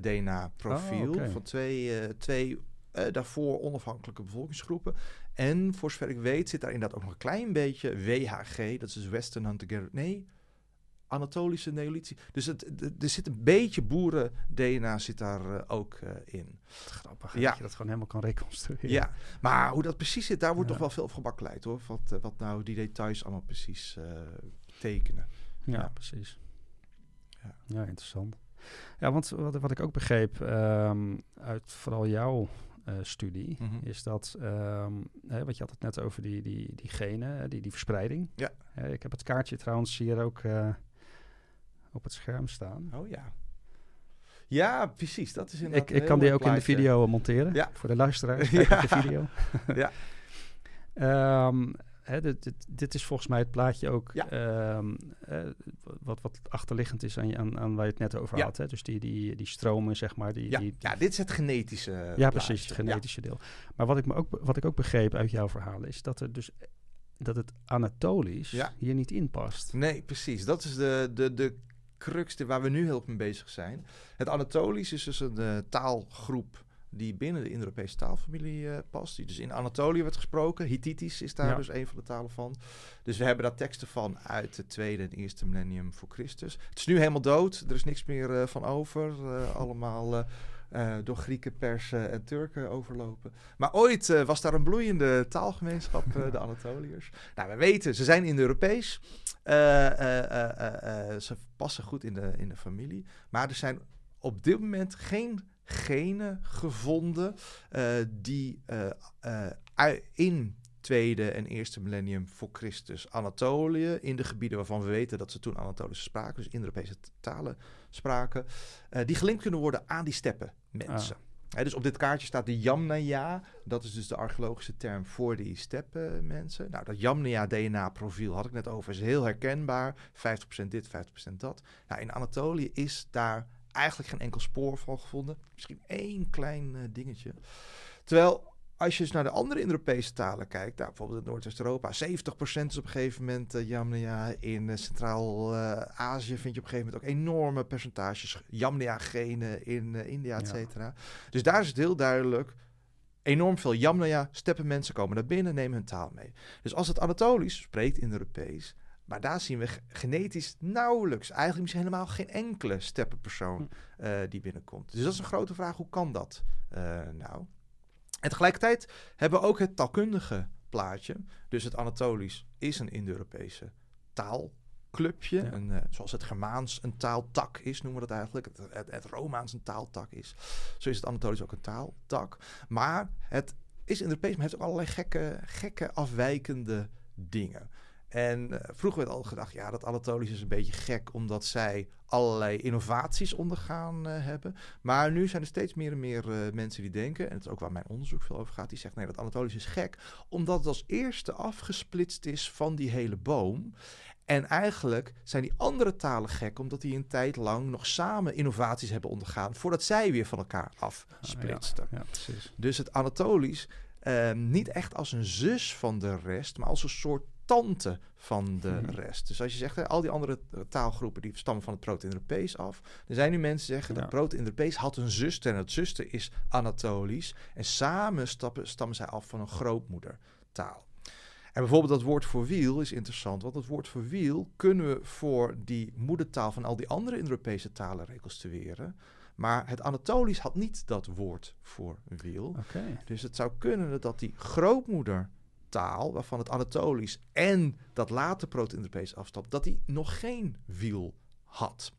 DNA-profiel Oh, van twee, eh, twee eh, daarvoor onafhankelijke bevolkingsgroepen. En voor zover ik weet zit daar inderdaad ook nog een klein beetje WHG, dat is dus Western Hunter-Gatherer. Nee, Anatolische Neolithië. Dus het, er zit een beetje boeren-DNA zit daar eh, ook eh, in. Grappig Ja. dat je dat gewoon helemaal kan reconstrueren. Ja, maar hoe dat precies zit, daar wordt Ja. toch wel veel op gebakkeleid hoor. Wat, eh, wat nou die details allemaal precies eh, tekenen. Ja, Ja. precies. Ja. Ja. interessant. Ja, want wat, wat ik ook begreep ehm, uit vooral jouw eh, studie, Mhm. is dat, ehm hè, wat je had het net over die, die, die genen, die, die verspreiding. Ja. Ik heb het kaartje trouwens hier ook eh, op het scherm staan. Oh ja. Ja, precies. Dat is Ik, ik kan die ook in de video monteren Ja. voor de luisteraars. (laughs) Kijk Ja. de video. (laughs) Ja. Ehm, hè, dit, dit, is volgens mij het plaatje ook ehm, wat, wat achterliggend is aan, aan, aan waar je het net over had. Hè? Dus die, die, die stromen, zeg maar. Die, ja. Die, ja, dit is het genetische Ja, precies, het genetische deel. Maar wat ik, me ook, wat ik ook begreep uit jouw verhaal is dat er dus dat het anatolisch hier niet in past. Nee, precies. Dat is de, de, de crux waar we nu heel mee bezig zijn. Het Anatolisch is dus een uh, taalgroep die binnen de Indo-Europese taalfamilie uh, past. Die dus in Anatolië wordt gesproken. Hittitisch is daar dus een van de talen van. Dus we hebben daar teksten van uit het tweede en eerste millennium voor Christus. Het is nu helemaal dood. Er is niks meer uh, van over. allemaal uh, door Grieken, Persen en Turken overlopen. Maar ooit was daar een bloeiende taalgemeenschap, (laughs) de Anatoliërs. Nou, we weten, ze zijn in de Europees. ze passen goed in de, in de familie. Maar er zijn op dit moment geen genen gevonden die in tweede en eerste millennium voor Christus Anatolië, in de gebieden waarvan we weten dat ze toen Anatolische spraken, dus Indo-Europese talen spraken, uh, die gelinkt kunnen worden aan die steppen mensen. Ah. dus op dit kaartje staat de Yamnaya. Dat is dus de archeologische term voor die steppenmensen. Nou, dat Yamnaya-DNA-profiel had ik net over. Is heel herkenbaar. 50% dit, 50% dat. Nou, in Anatolië is daar eigenlijk geen enkel spoor van gevonden. Misschien één klein uh, dingetje. Terwijl als je eens naar de andere Europese talen kijkt, nou, bijvoorbeeld in Noordwest-Europa, 70% is op een gegeven moment uh, Yamnaya. In uh, Centraal-Azië vind je op een gegeven moment ook enorme percentages Yamnaya-genen in India, et cetera. Dus daar is het heel duidelijk. Enorm veel Yamnaya, steppenmensen komen naar binnen, nemen hun taal mee. Dus als het Anatolisch spreekt in Europees, maar daar zien we genetisch nauwelijks, eigenlijk misschien helemaal geen enkele steppenpersoon hm. die binnenkomt. Dus dat is een grote vraag, hoe kan dat nou? En tegelijkertijd hebben we ook het taalkundige plaatje. Dus het Anatolisch is een Indo-Europese taalclubje. Een, uh, zoals het Germaans een taaltak is, noemen we dat eigenlijk. Het, het, het, Romaans een taaltak is. Zo is het Anatolisch ook een taaltak. Maar het is Indo-Europees, maar heeft ook allerlei gekke, gekke afwijkende dingen. En uh, vroeger werd al gedacht, ja, dat Anatolisch is een beetje gek, omdat zij allerlei innovaties ondergaan uh, hebben. Maar nu zijn er steeds meer en meer uh, mensen die denken, en dat is ook waar mijn onderzoek veel over gaat, die zeggen, nee, dat Anatolisch is gek, omdat het als eerste afgesplitst is van die hele boom. En eigenlijk zijn die andere talen gek, omdat die een tijd lang nog samen innovaties hebben ondergaan, voordat zij weer van elkaar afsplitsten. ja, ja. Dus het Anatolisch, ehm, niet echt als een zus van de rest, maar als een soort tante van de hmm. rest. Dus als je zegt, hè, al die andere taalgroepen die stammen van het Proto-Europees af. Er zijn nu mensen die zeggen dat Proto-Europees had een zuster en dat zuster is Anatolisch. En samen stappen, stammen zij af van een grootmoedertaal. En bijvoorbeeld dat woord voor wiel is interessant, want het woord voor wiel kunnen we voor die moedertaal van al die andere Europese talen reconstrueren. Maar het Anatolisch had niet dat woord voor wiel. Okay. Dus het zou kunnen dat die grootmoeder taal, waarvan het Anatolisch en dat later Proto-Europees afstapt, dat die nog geen wiel had.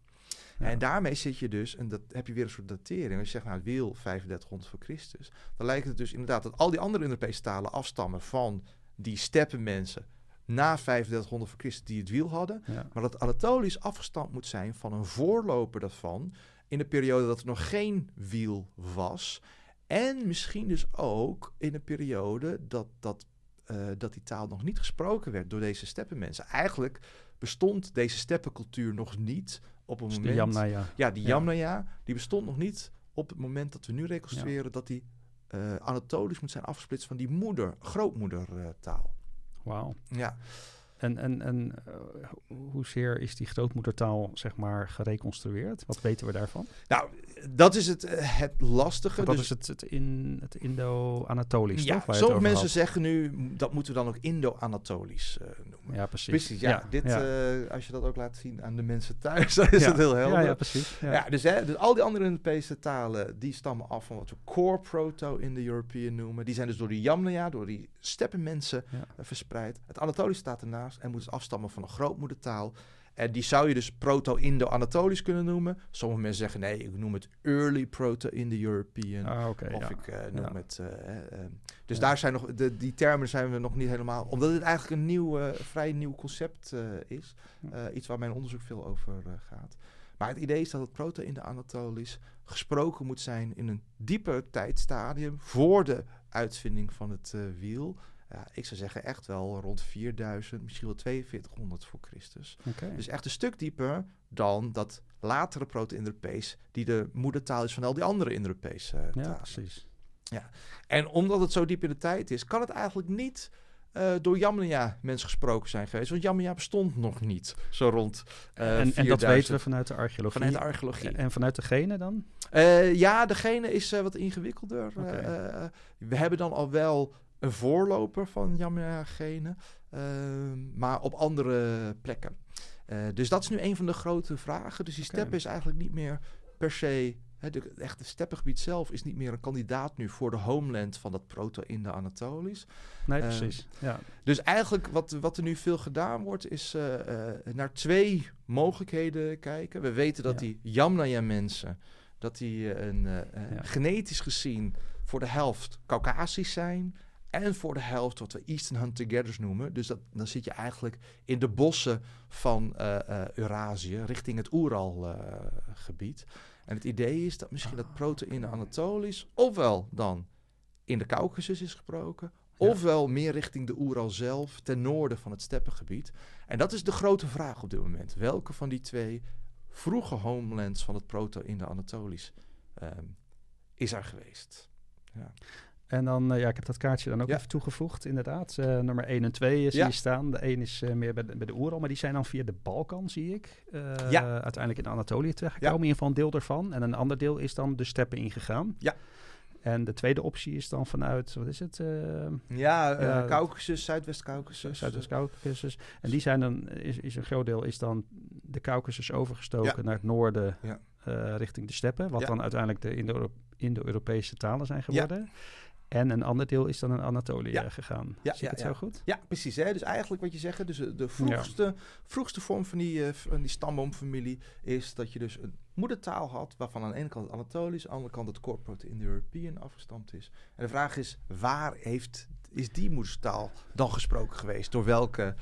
En daarmee zit je dus, en dat heb je weer een soort datering. Als je zegt, nou, wiel 3500 voor Christus, dan lijkt het dus inderdaad dat al die andere Europese talen afstammen van die steppenmensen na 3500 voor Christus die het wiel hadden. Maar dat Anatolisch afgestampt moet zijn van een voorloper daarvan in de periode dat er nog geen wiel was. En misschien dus ook in een periode dat dat uh, dat die taal nog niet gesproken werd door deze steppenmensen. Eigenlijk bestond deze steppencultuur nog niet op een dus moment... Yamnaya. Ja, die Yamnaya, die bestond nog niet op het moment dat we nu reconstrueren... dat die uh, anatolisch moet zijn afgesplitst van die moeder, grootmoedertaal. Wauw. Ja. En, en, en uh, hoezeer is die grootmoedertaal, zeg maar, gereconstrueerd? Wat weten we daarvan? Nou, dat is het, eh, het lastige. dat dus, is het, het, in, het Indo-Anatolisch, ja, toch? Sommige mensen zeggen nu, dat moeten we dan ook Indo-Anatolisch uh, noemen. Ja, precies. Precies, ja. dit, uh, als je dat ook laat zien aan de mensen thuis, (laughs) dan is het heel helder. Ja, ja precies. Ja. dus, hè, dus al die andere Europese talen, die stammen af van wat we core proto-Indo-European noemen. Die zijn dus door die Yamnaya, door die steppenmensen verspreid. Het Anatolisch staat ernaast en moet dus afstammen van een grootmoedertaal. En die zou je dus Proto-Indo-Anatolisch kunnen noemen. Sommige mensen zeggen nee, ik noem het Early Proto-Indo-European. Ah, okay, of ja. ik uh, noem het. Uh, uh, dus ja. daar zijn nog de, die termen zijn we nog niet helemaal. Omdat het eigenlijk een nieuw, vrij nieuw concept is. iets waar mijn onderzoek veel over gaat. Maar het idee is dat het Proto-Indo-Anatolisch gesproken moet zijn in een dieper tijdstadium voor de uitvinding van het wiel. Ja, ik zou zeggen echt wel rond 4000, misschien wel 4200 voor Christus. Okay. Dus echt een stuk dieper dan dat latere Proto-Indo-Europees, die de moedertaal is van al die andere Indo-Europese uh, talen. Ja, precies. Ja. En omdat het zo diep in de tijd is, kan het eigenlijk niet uh, door Jamnia mensen gesproken zijn geweest. Want Jamnia bestond nog niet, zo rond uh, en, en, dat weten we vanuit de archeologie? Vanuit de archeologie. En vanuit de gene dan? Uh, ja, de gene is wat ingewikkelder. Okay. we hebben dan al wel een voorloper van Jamnia-gene, maar op andere plekken. dus dat is nu een van de grote vragen. Dus die okay. step is eigenlijk niet meer per se het echte steppengebied zelf is niet meer een kandidaat nu voor de homeland van dat proto-Indo-Anatolisch. Nee, precies. Uh, ja. Dus eigenlijk wat, wat er nu veel gedaan wordt, is uh, uh, naar twee mogelijkheden kijken. We weten dat ja. die Yamnaya-mensen, dat die een, ja. genetisch gezien voor de helft Caucasisch zijn. En voor de helft wat we Eastern Hunter-Gatherers noemen. Dus dat, dan zit je eigenlijk in de bossen van Eurasië, richting het Oeral-gebied. En het idee is dat misschien dat proto-Indo-Anatolisch ofwel dan in de Caucasus is gesproken, ja. ofwel meer richting de Oeral zelf, ten noorden van het steppengebied. En dat is de grote vraag op dit moment. Welke van die twee vroege homelands van het proto-Indo-Anatolisch um, is er geweest? Ja. En dan, uh, ja, ik heb dat kaartje dan ook Ja. even toegevoegd, inderdaad. Uh, nummer 1 en 2 zie Ja. je staan. De 1 is uh, meer bij de, bij de Oeral, maar die zijn dan via de Balkan, zie ik. Uh, Ja. Uiteindelijk in Anatolië terechtgekomen, in ieder geval een deel ervan. En een ander deel is dan de steppen ingegaan. Ja. En de tweede optie is dan vanuit, wat is het? Uh, Ja, eh, Ja. Caucasus, Zuidwest-Caucasus. Zuidwest-Caucasus. En die zijn dan, is, is een groot deel, is dan de Caucasus overgestoken Ja. naar het noorden, Ja. eh, richting de steppen. Wat Ja. dan uiteindelijk de Indo- Indo-Europese talen zijn geworden. En een ander deel is dan in Anatolië Ja. gegaan. Ja, Zie ik ja, het zo goed? Ja, precies. Hè? Dus eigenlijk wat je zegt, dus de- de vroegste, vroegste vorm van die, eh, van die stamboomfamilie is dat je dus een moedertaal had, waarvan aan de ene kant het Anatolisch, aan de andere kant het Corporate Indo-European afgestamd is. En de vraag is, waar heeft, is die moedertaal dan gesproken geweest? Door welke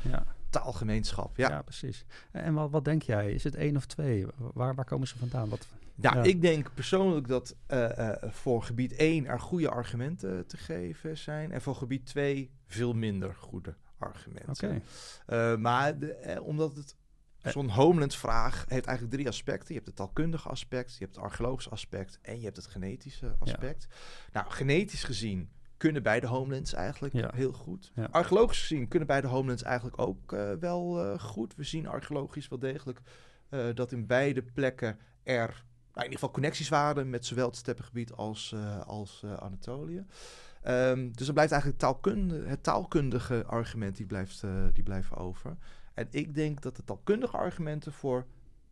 taalgemeenschap? ja. Ja, precies. En wat, wat denk jij? Is het één of twee? Waar, waar komen ze vandaan? Wat, Nou, Ja. ik denk persoonlijk dat eh, eh, voor gebied 1 er goede argumenten te geven zijn. En voor gebied 2 veel minder goede argumenten. Oké. Eh, maar de, eh, omdat het zo'n homeland-vraag heeft eigenlijk drie aspecten. Je hebt het taalkundige aspect, je hebt het archeologische aspect en je hebt het genetische aspect. Nou, genetisch gezien kunnen beide homelands eigenlijk Ja. heel goed. Ja. Archeologisch gezien kunnen beide homelands eigenlijk ook wel goed. We zien archeologisch wel degelijk dat in beide plekken er in ieder geval connecties waren met zowel het steppengebied als, eh, als eh, Anatolië. Ehm, dus dan blijft eigenlijk taalkunde, het taalkundige argument die blijft, eh, die blijft over. En ik denk dat de taalkundige argumenten voor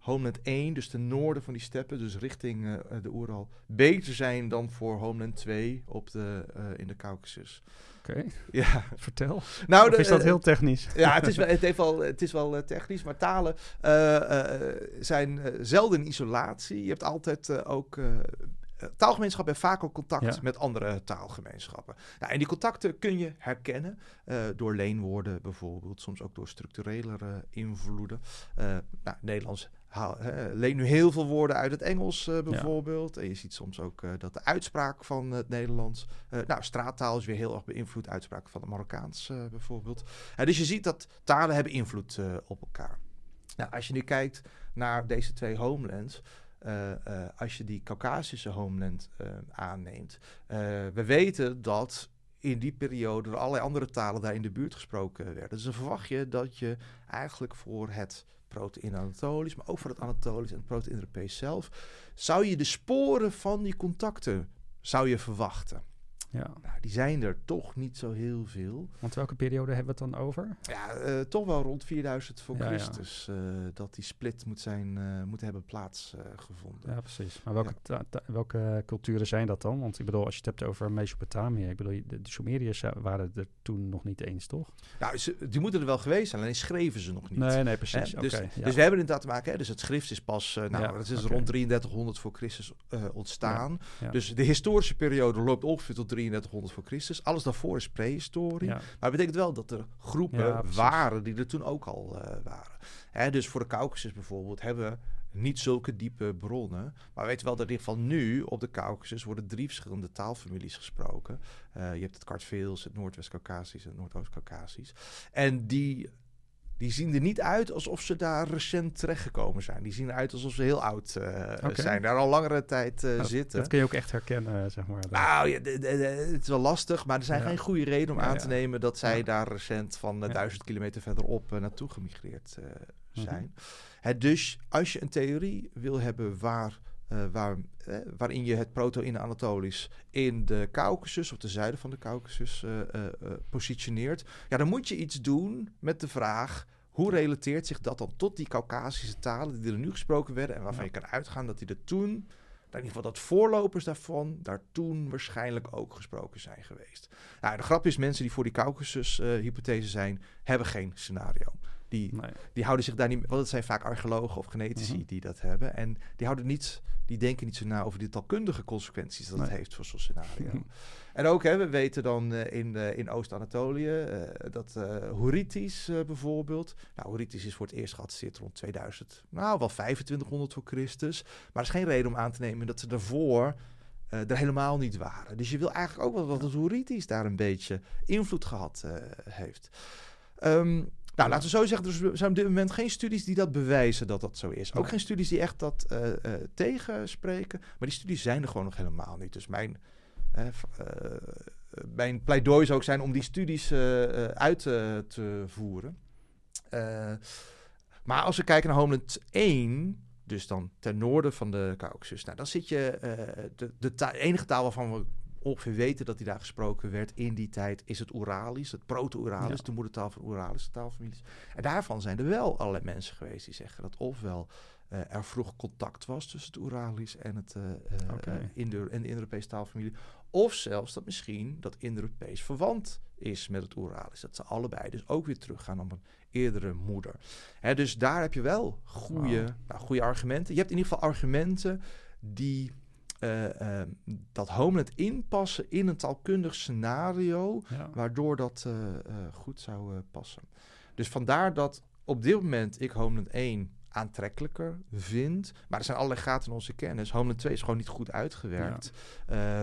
Homeland 1, dus ten noorden van die steppen, dus richting eh, de Oeral, beter zijn dan voor Homeland 2 op de, eh, in de Caucasus. Oké, Ja, vertel. nou, de- is dat eh, heel technisch? ja, het is wel, het heeft wel, het is wel eh, technisch, maar talen eh, eh, zijn eh, zelden in isolatie. Je hebt altijd eh, ook. eh, eh, taalgemeenschappen hebben vaak ook contact Ja. met andere taalgemeenschappen. Nou, en die contacten kun je herkennen eh, door leenwoorden bijvoorbeeld, soms ook door structurelere invloeden. Eh nou, Nederlands haal, hè, leent nu heel veel woorden uit het Engels eh, bijvoorbeeld. En je ziet soms ook eh, dat de uitspraak van het Nederlands... eh, nou, straattaal is weer heel erg beïnvloed. Uitspraak van het Marokkaans bijvoorbeeld. Dus je ziet dat talen hebben invloed op elkaar. Nou, als je nu kijkt naar deze twee homelands... als je die Caucasische homeland eh, aanneemt... we weten dat in die periode er allerlei andere talen daar in de buurt gesproken werden. Dus dan verwacht je dat je eigenlijk voor het proto-Indo-Anatolisch, maar ook voor het Anatolisch en het proto-Indo-Europees zelf, zou je de sporen van die contacten zou je verwachten. Ja, Nou, die zijn er toch niet zo heel veel. want welke periode hebben we het dan over? Ja, eh, toch wel rond 4000 voor Ja, ja. Christus eh, dat die split moet, zijn, eh, moet hebben plaatsgevonden. Ja, precies. Maar welke, welke culturen zijn dat dan? Want ik bedoel, als je het hebt over Mesopotamië, ik bedoel, de, de Sumeriërs waren er toen nog niet eens, toch? Nou, ze, die moeten er wel geweest zijn, alleen schreven ze nog niet. Nee, nee, precies. dus, dus we hebben inderdaad te maken, hè, dus het schrift is pas, nou, dat is rond 3300 voor Christus ontstaan. Dus de historische periode loopt ongeveer tot 3300 voor Christus. Alles daarvoor is prehistorie. Maar het betekent wel dat er groepen waren die er toen ook al waren. Hè, dus voor de Caucasus bijvoorbeeld hebben we niet zulke diepe bronnen. Maar we weten wel dat in ieder geval nu op de Caucasus worden drie verschillende taalfamilies gesproken. Uh, je hebt het Kartveels, het Noordwest-Caucasisch en het Noordoost-Caucasisch. En die, die zien er niet uit alsof ze daar recent terechtgekomen zijn. Die zien eruit alsof ze heel oud uh, zijn, daar al langere tijd uh, zitten. Dat kun je ook echt herkennen, zeg maar. Nou, ja, het is wel lastig, maar er zijn geen goede reden om aan te nemen dat zij daar recent van duizend kilometer verderop naartoe gemigreerd mhm. zijn dus als je een theorie wil hebben waar, uh, waar, eh, waarin je het proto-in-Anatolisch in de Caucasus, of de zuiden van de Caucasus, uh, positioneert, ja, dan moet je iets doen met de vraag. Hoe relateert zich dat dan tot die Caucasische talen die er nu gesproken werden en waarvan je kan uitgaan dat die er toen, in ieder geval dat voorlopers daarvan, daar toen waarschijnlijk ook gesproken zijn geweest. Nou, de grap is, mensen die voor die Caucasus-hypothese zijn, hebben geen scenario. Die, die houden zich daar niet... Want het zijn vaak archeologen of genetici mhm. die dat hebben. En die houden niet... Die denken niet zo na over die taalkundige consequenties dat het heeft voor zo'n scenario. (laughs) en ook, hè, we weten dan uh, in, uh, in Oost-Anatolië uh, dat Hurritis bijvoorbeeld... Nou, Hurritis is voor het eerst geadresseerd rond 2000. Nou, wel 2500 voor Christus. Maar er is geen reden om aan te nemen dat ze daarvoor... er helemaal niet waren. Dus je wil eigenlijk ook wel dat het Hurritis daar een beetje invloed gehad heeft. Um, nou, laten we zo zeggen, er zijn op dit moment geen studies die dat bewijzen dat dat zo is. Ook geen studies die echt dat uh, uh, tegenspreken. Maar die studies zijn er gewoon nog helemaal niet. Dus mijn, uh, mijn pleidooi zou ook zijn om die studies uit te voeren. maar als we kijken naar Homeland 1, dus dan ten noorden van de Caucasus, nou, dan zit je de, de enige taal waarvan we ongeveer weten dat hij daar gesproken werd in die tijd, is het Oeralisch, het Proto-Oeralisch, de moedertaal van Oeralische taalfamilies. En daarvan zijn er wel allerlei mensen geweest die zeggen dat ofwel uh, er vroeg contact was tussen het Oeralisch en, het, uh, okay. En de Indo-Europese taalfamilie. Of zelfs dat misschien dat Indo-Europees verwant is met het Oeralisch. Dat ze allebei dus ook weer teruggaan op een eerdere moeder. Hè, dus daar heb je wel goede, nou, goede argumenten. Je hebt in ieder geval argumenten die uh, dat Homeland inpassen in een taalkundig scenario, waardoor dat uh, goed zou passen. Dus vandaar dat op dit moment ik Homeland 1 aantrekkelijker vind. Maar er zijn allerlei gaten in onze kennis. Homeland 2 is gewoon niet goed uitgewerkt.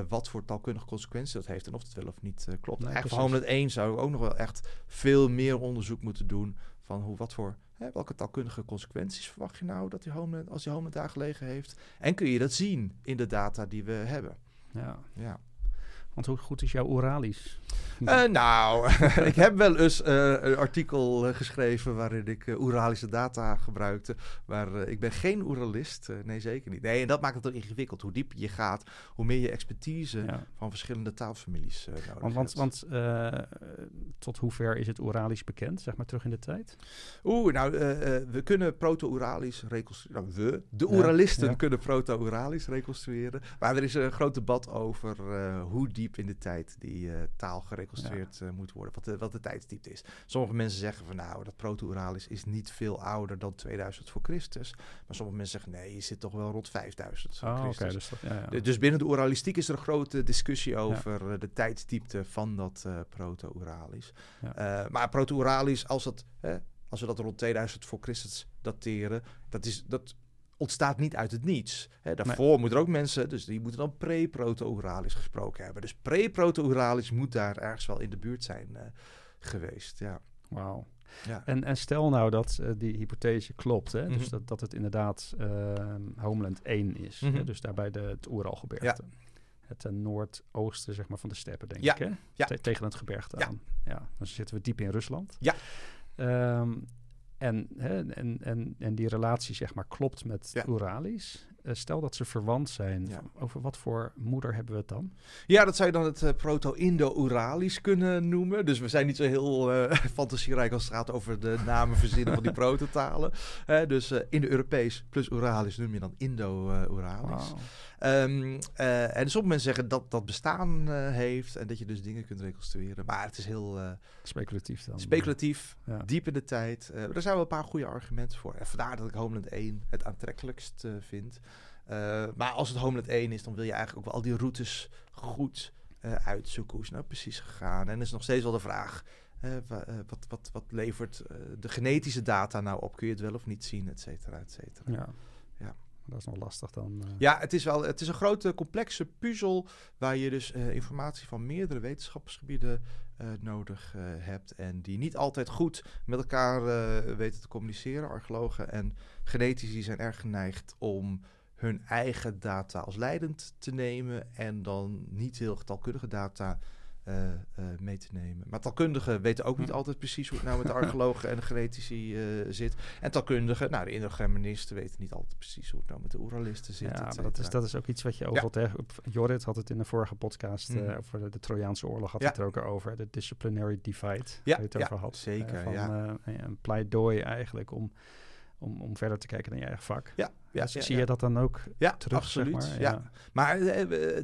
wat voor taalkundige consequenties dat heeft en of het wel of niet klopt. Nee, Eigenlijk voor Homeland 1 zou ik ook nog wel echt veel meer onderzoek moeten doen van hoe, wat voor welke taalkundige consequenties verwacht je nou dat die home, als die home daar gelegen heeft? En kun je dat zien in de data die we hebben? Ja. ja. Want hoe goed is jouw Oeralisch? Uh, nou, (laughs) ik heb wel eens uh, een artikel uh, geschreven waarin ik Oeralische data gebruikte. Maar ik ben geen Oeralist. nee, zeker niet. Nee, en dat maakt het ook ingewikkeld. Hoe dieper je gaat, hoe meer je expertise van verschillende taalfamilies nodig want, want, want tot hoever is het Oeralisch bekend, zeg maar terug in de tijd? Oeh, nou, we kunnen Proto-Oeralisch reconstrueren. Nou, we, de Oeralisten, kunnen Proto-Oeralisch reconstrueren. Maar er is een groot debat over hoe diep in de tijd die taal gereconstrueerd ja. Eh, moet worden. Wat de, wat de is. Sommige mensen zeggen van nou, dat proto-Uralis is niet veel ouder dan 2000 voor Christus. Maar sommige mensen zeggen nee, je zit toch wel rond 5000 voor oh, Christus. dus, ja, ja. dus, binnen de Uralistiek is er een grote discussie over eh, de tijdstiepte van dat uh, proto-Uralis. maar proto-Uralis, als, dat, als we dat rond 2000 voor Christus dateren, dat is... Dat, ontstaat niet uit het niets. Hè, daarvoor nee. moeten er ook mensen, dus die moeten dan pre-proto-Uralisch gesproken hebben. Dus pre-proto-Uralisch moet daar ergens wel in de buurt zijn uh, geweest. Ja. Wauw. Ja. En, en stel nou dat uh, die hypothese klopt, hè? Mm -hmm. dus mhm. dat, dat het inderdaad uh, Homeland 1 is. Mm -hmm. hè? Mhm. Dus daarbij de, het Oeralgebergte. Ja. Het noordoosten zeg maar, van de steppen, denk ja. ik. Hè? Ja. Te tegen het gebergte aan. Ja, dan zitten we diep in Rusland. Ja. Um, en, hè, en, en, en die relatie zeg maar klopt met ja. Uralisch. Uh, stel dat ze verwant zijn, ja. over wat voor moeder hebben we het dan? Ja, dat zou je dan het uh, Proto-Indo-Uralisch kunnen noemen. Dus we zijn niet zo heel uh, (laughs) fantasierijk als het gaat over de namen verzinnen van die (laughs) prototalen. dus Indo-Europees plus Uralisch noem je dan Indo-Uralisch. Wow. Um, uh, en sommige mensen zeggen dat dat bestaan uh, heeft en dat je dus dingen kunt reconstrueren. Maar het is heel... Uh, speculatief dan. Speculatief, ja. diep in de tijd. er zijn wel een paar goede argumenten voor. En vandaar dat ik Homeland 1 het aantrekkelijkst vind. maar als het Homeland 1 is, dan wil je eigenlijk ook wel al die routes goed uitzoeken hoe is nou precies gegaan. En is nog steeds wel de vraag, wat, wat, wat levert de genetische data nou op? Kun je het wel of niet zien, et cetera, et cetera. Ja. Dat is nog lastig dan. Ja, het is wel het is een grote complexe puzzel waar je dus informatie van meerdere wetenschapsgebieden nodig hebt en die niet altijd goed met elkaar weten te communiceren. Archeologen en genetici zijn erg geneigd om hun eigen data als leidend te nemen en dan niet heel getalkundige data uh, uh, mee te nemen. Maar taalkundigen weten ook niet hm. altijd precies hoe het nou met de archeologen en de genetici uh, zit. En taalkundigen, nou de Indo-Germanisten weten niet altijd precies hoe het nou met de Oeralisten zit. Ja, dat is, dat is ook iets wat je overal ja. tegen... Jorrit had het in de vorige podcast mm. over de, de, Trojaanse oorlog, had ja. het er ook over. De disciplinary divide, ja, het over had. zeker, van, ja. een pleidooi eigenlijk om om, om verder te kijken naar je eigen vak. Ja, ja, dus zie je dat dan ook ja, terug? Absoluut. Zeg maar, ja. maar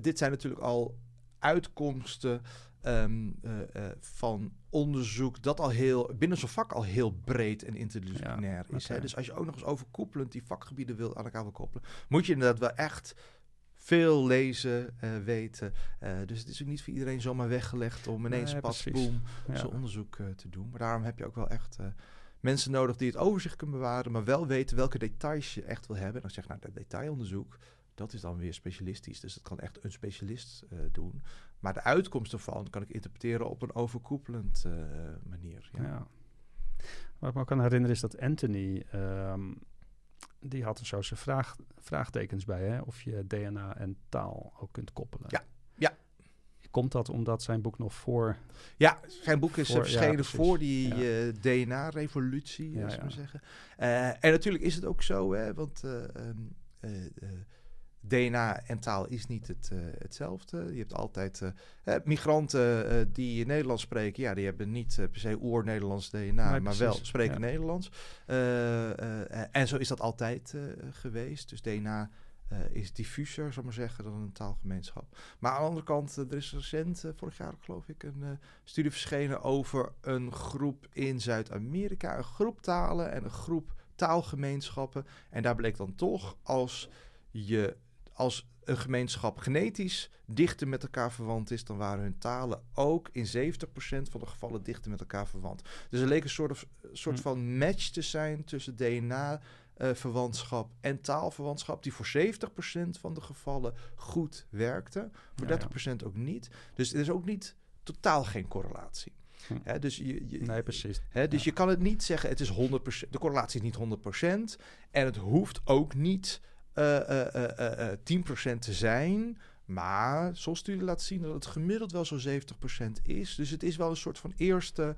dit zijn natuurlijk al uitkomsten um, uh, uh, van onderzoek dat al heel binnen zo'n vak al heel breed en interdisciplinair is. Okay. Hè? Dus als je ook nog eens overkoepelend die vakgebieden wil aan elkaar wil koppelen, moet je inderdaad wel echt veel lezen, uh, weten. Uh, dus het is ook niet voor iedereen zomaar weggelegd om ineens nee, pas boem ja. zo'n onderzoek uh, te doen. Maar daarom heb je ook wel echt mensen nodig die het overzicht kunnen bewaren, maar wel weten welke details je echt wil hebben. En dan zeg je, nou, dat detailonderzoek, dat is dan weer specialistisch. Dus dat kan echt een specialist doen. Maar de uitkomst ervan kan ik interpreteren op een overkoepelend uh, manier. Ja. ja. Wat ik me kan herinneren is dat Anthony, um, die had er zo zijn vraag, vraagtekens bij, hè, of je DNA en taal ook kunt koppelen. Ja, ja. Komt dat omdat zijn boek nog voor... Ja, zijn boek is voor, verschenen ja, voor die ja. uh, DNA-revolutie, ja, zou ja. zeggen. Uh, en natuurlijk is het ook zo, hè, want uh, DNA en taal is niet het, hetzelfde. Je hebt altijd migranten die Nederlands spreken, ja, die hebben niet per se oer-Nederlands DNA, nee, maar wel spreken Nederlands. en zo is dat altijd geweest. Dus DNA is diffuser, zal maar zeggen, dan een taalgemeenschap. Maar aan de andere kant, er is recent, vorig jaar geloof ik, een studie verschenen over een groep in Zuid-Amerika. Een groep talen en een groep taalgemeenschappen. En daar bleek dan toch, als je als een gemeenschap genetisch dichter met elkaar verwant is, dan waren hun talen ook in 70% van de gevallen dichter met elkaar verwant. Dus er leek een soort, of, soort hm. van match te zijn tussen DNA uh, verwantschap en taalverwantschap, die voor 70% van de gevallen goed werkte, voor ja, 30% ja. ook niet. Dus er is ook niet totaal geen correlatie. Hm. He, dus je, je, nee, precies. He, dus ja. je kan het niet zeggen, het is 100%, de correlatie is niet 100% en het hoeft ook niet 10% te zijn. Maar zo'n studie laat zien dat het gemiddeld wel zo'n 70% is. Dus het is wel een soort van eerste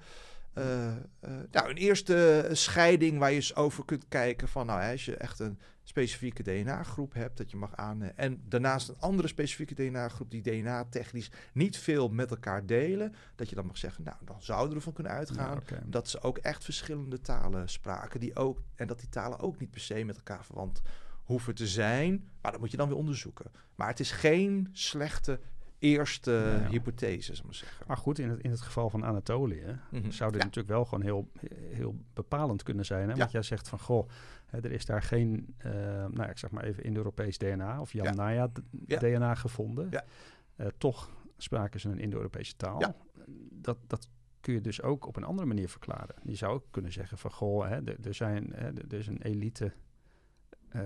uh, uh, nou, een eerste scheiding waar je eens over kunt kijken van, nou, als je echt een specifieke DNA-groep hebt, dat je mag aan. En daarnaast een andere specifieke DNA-groep die DNA-technisch niet veel met elkaar delen, dat je dan mag zeggen, nou, dan zouden we ervan kunnen uitgaan ja, okay. dat ze ook echt verschillende talen spraken, die ook, en dat die talen ook niet per se met elkaar verwant hoeven te zijn. Maar dat moet je dan weer onderzoeken. Maar het is geen slechte eerste ja, ja. hypothese, zal maar zeggen. Maar goed, in het, in het geval van Anatolië mm -hmm. zou dit ja. natuurlijk wel gewoon heel, heel bepalend kunnen zijn. Hè? Want jij zegt van, goh, hè, er is daar geen, uh, nou ik zeg maar even Indo-Europees DNA of Jan Naya DNA gevonden. Uh, toch spraken ze een Indo-Europese taal. Dat, dat kun je dus ook op een andere manier verklaren. Je zou ook kunnen zeggen van, goh, hè, er, zijn, hè, er is een elite... Uh,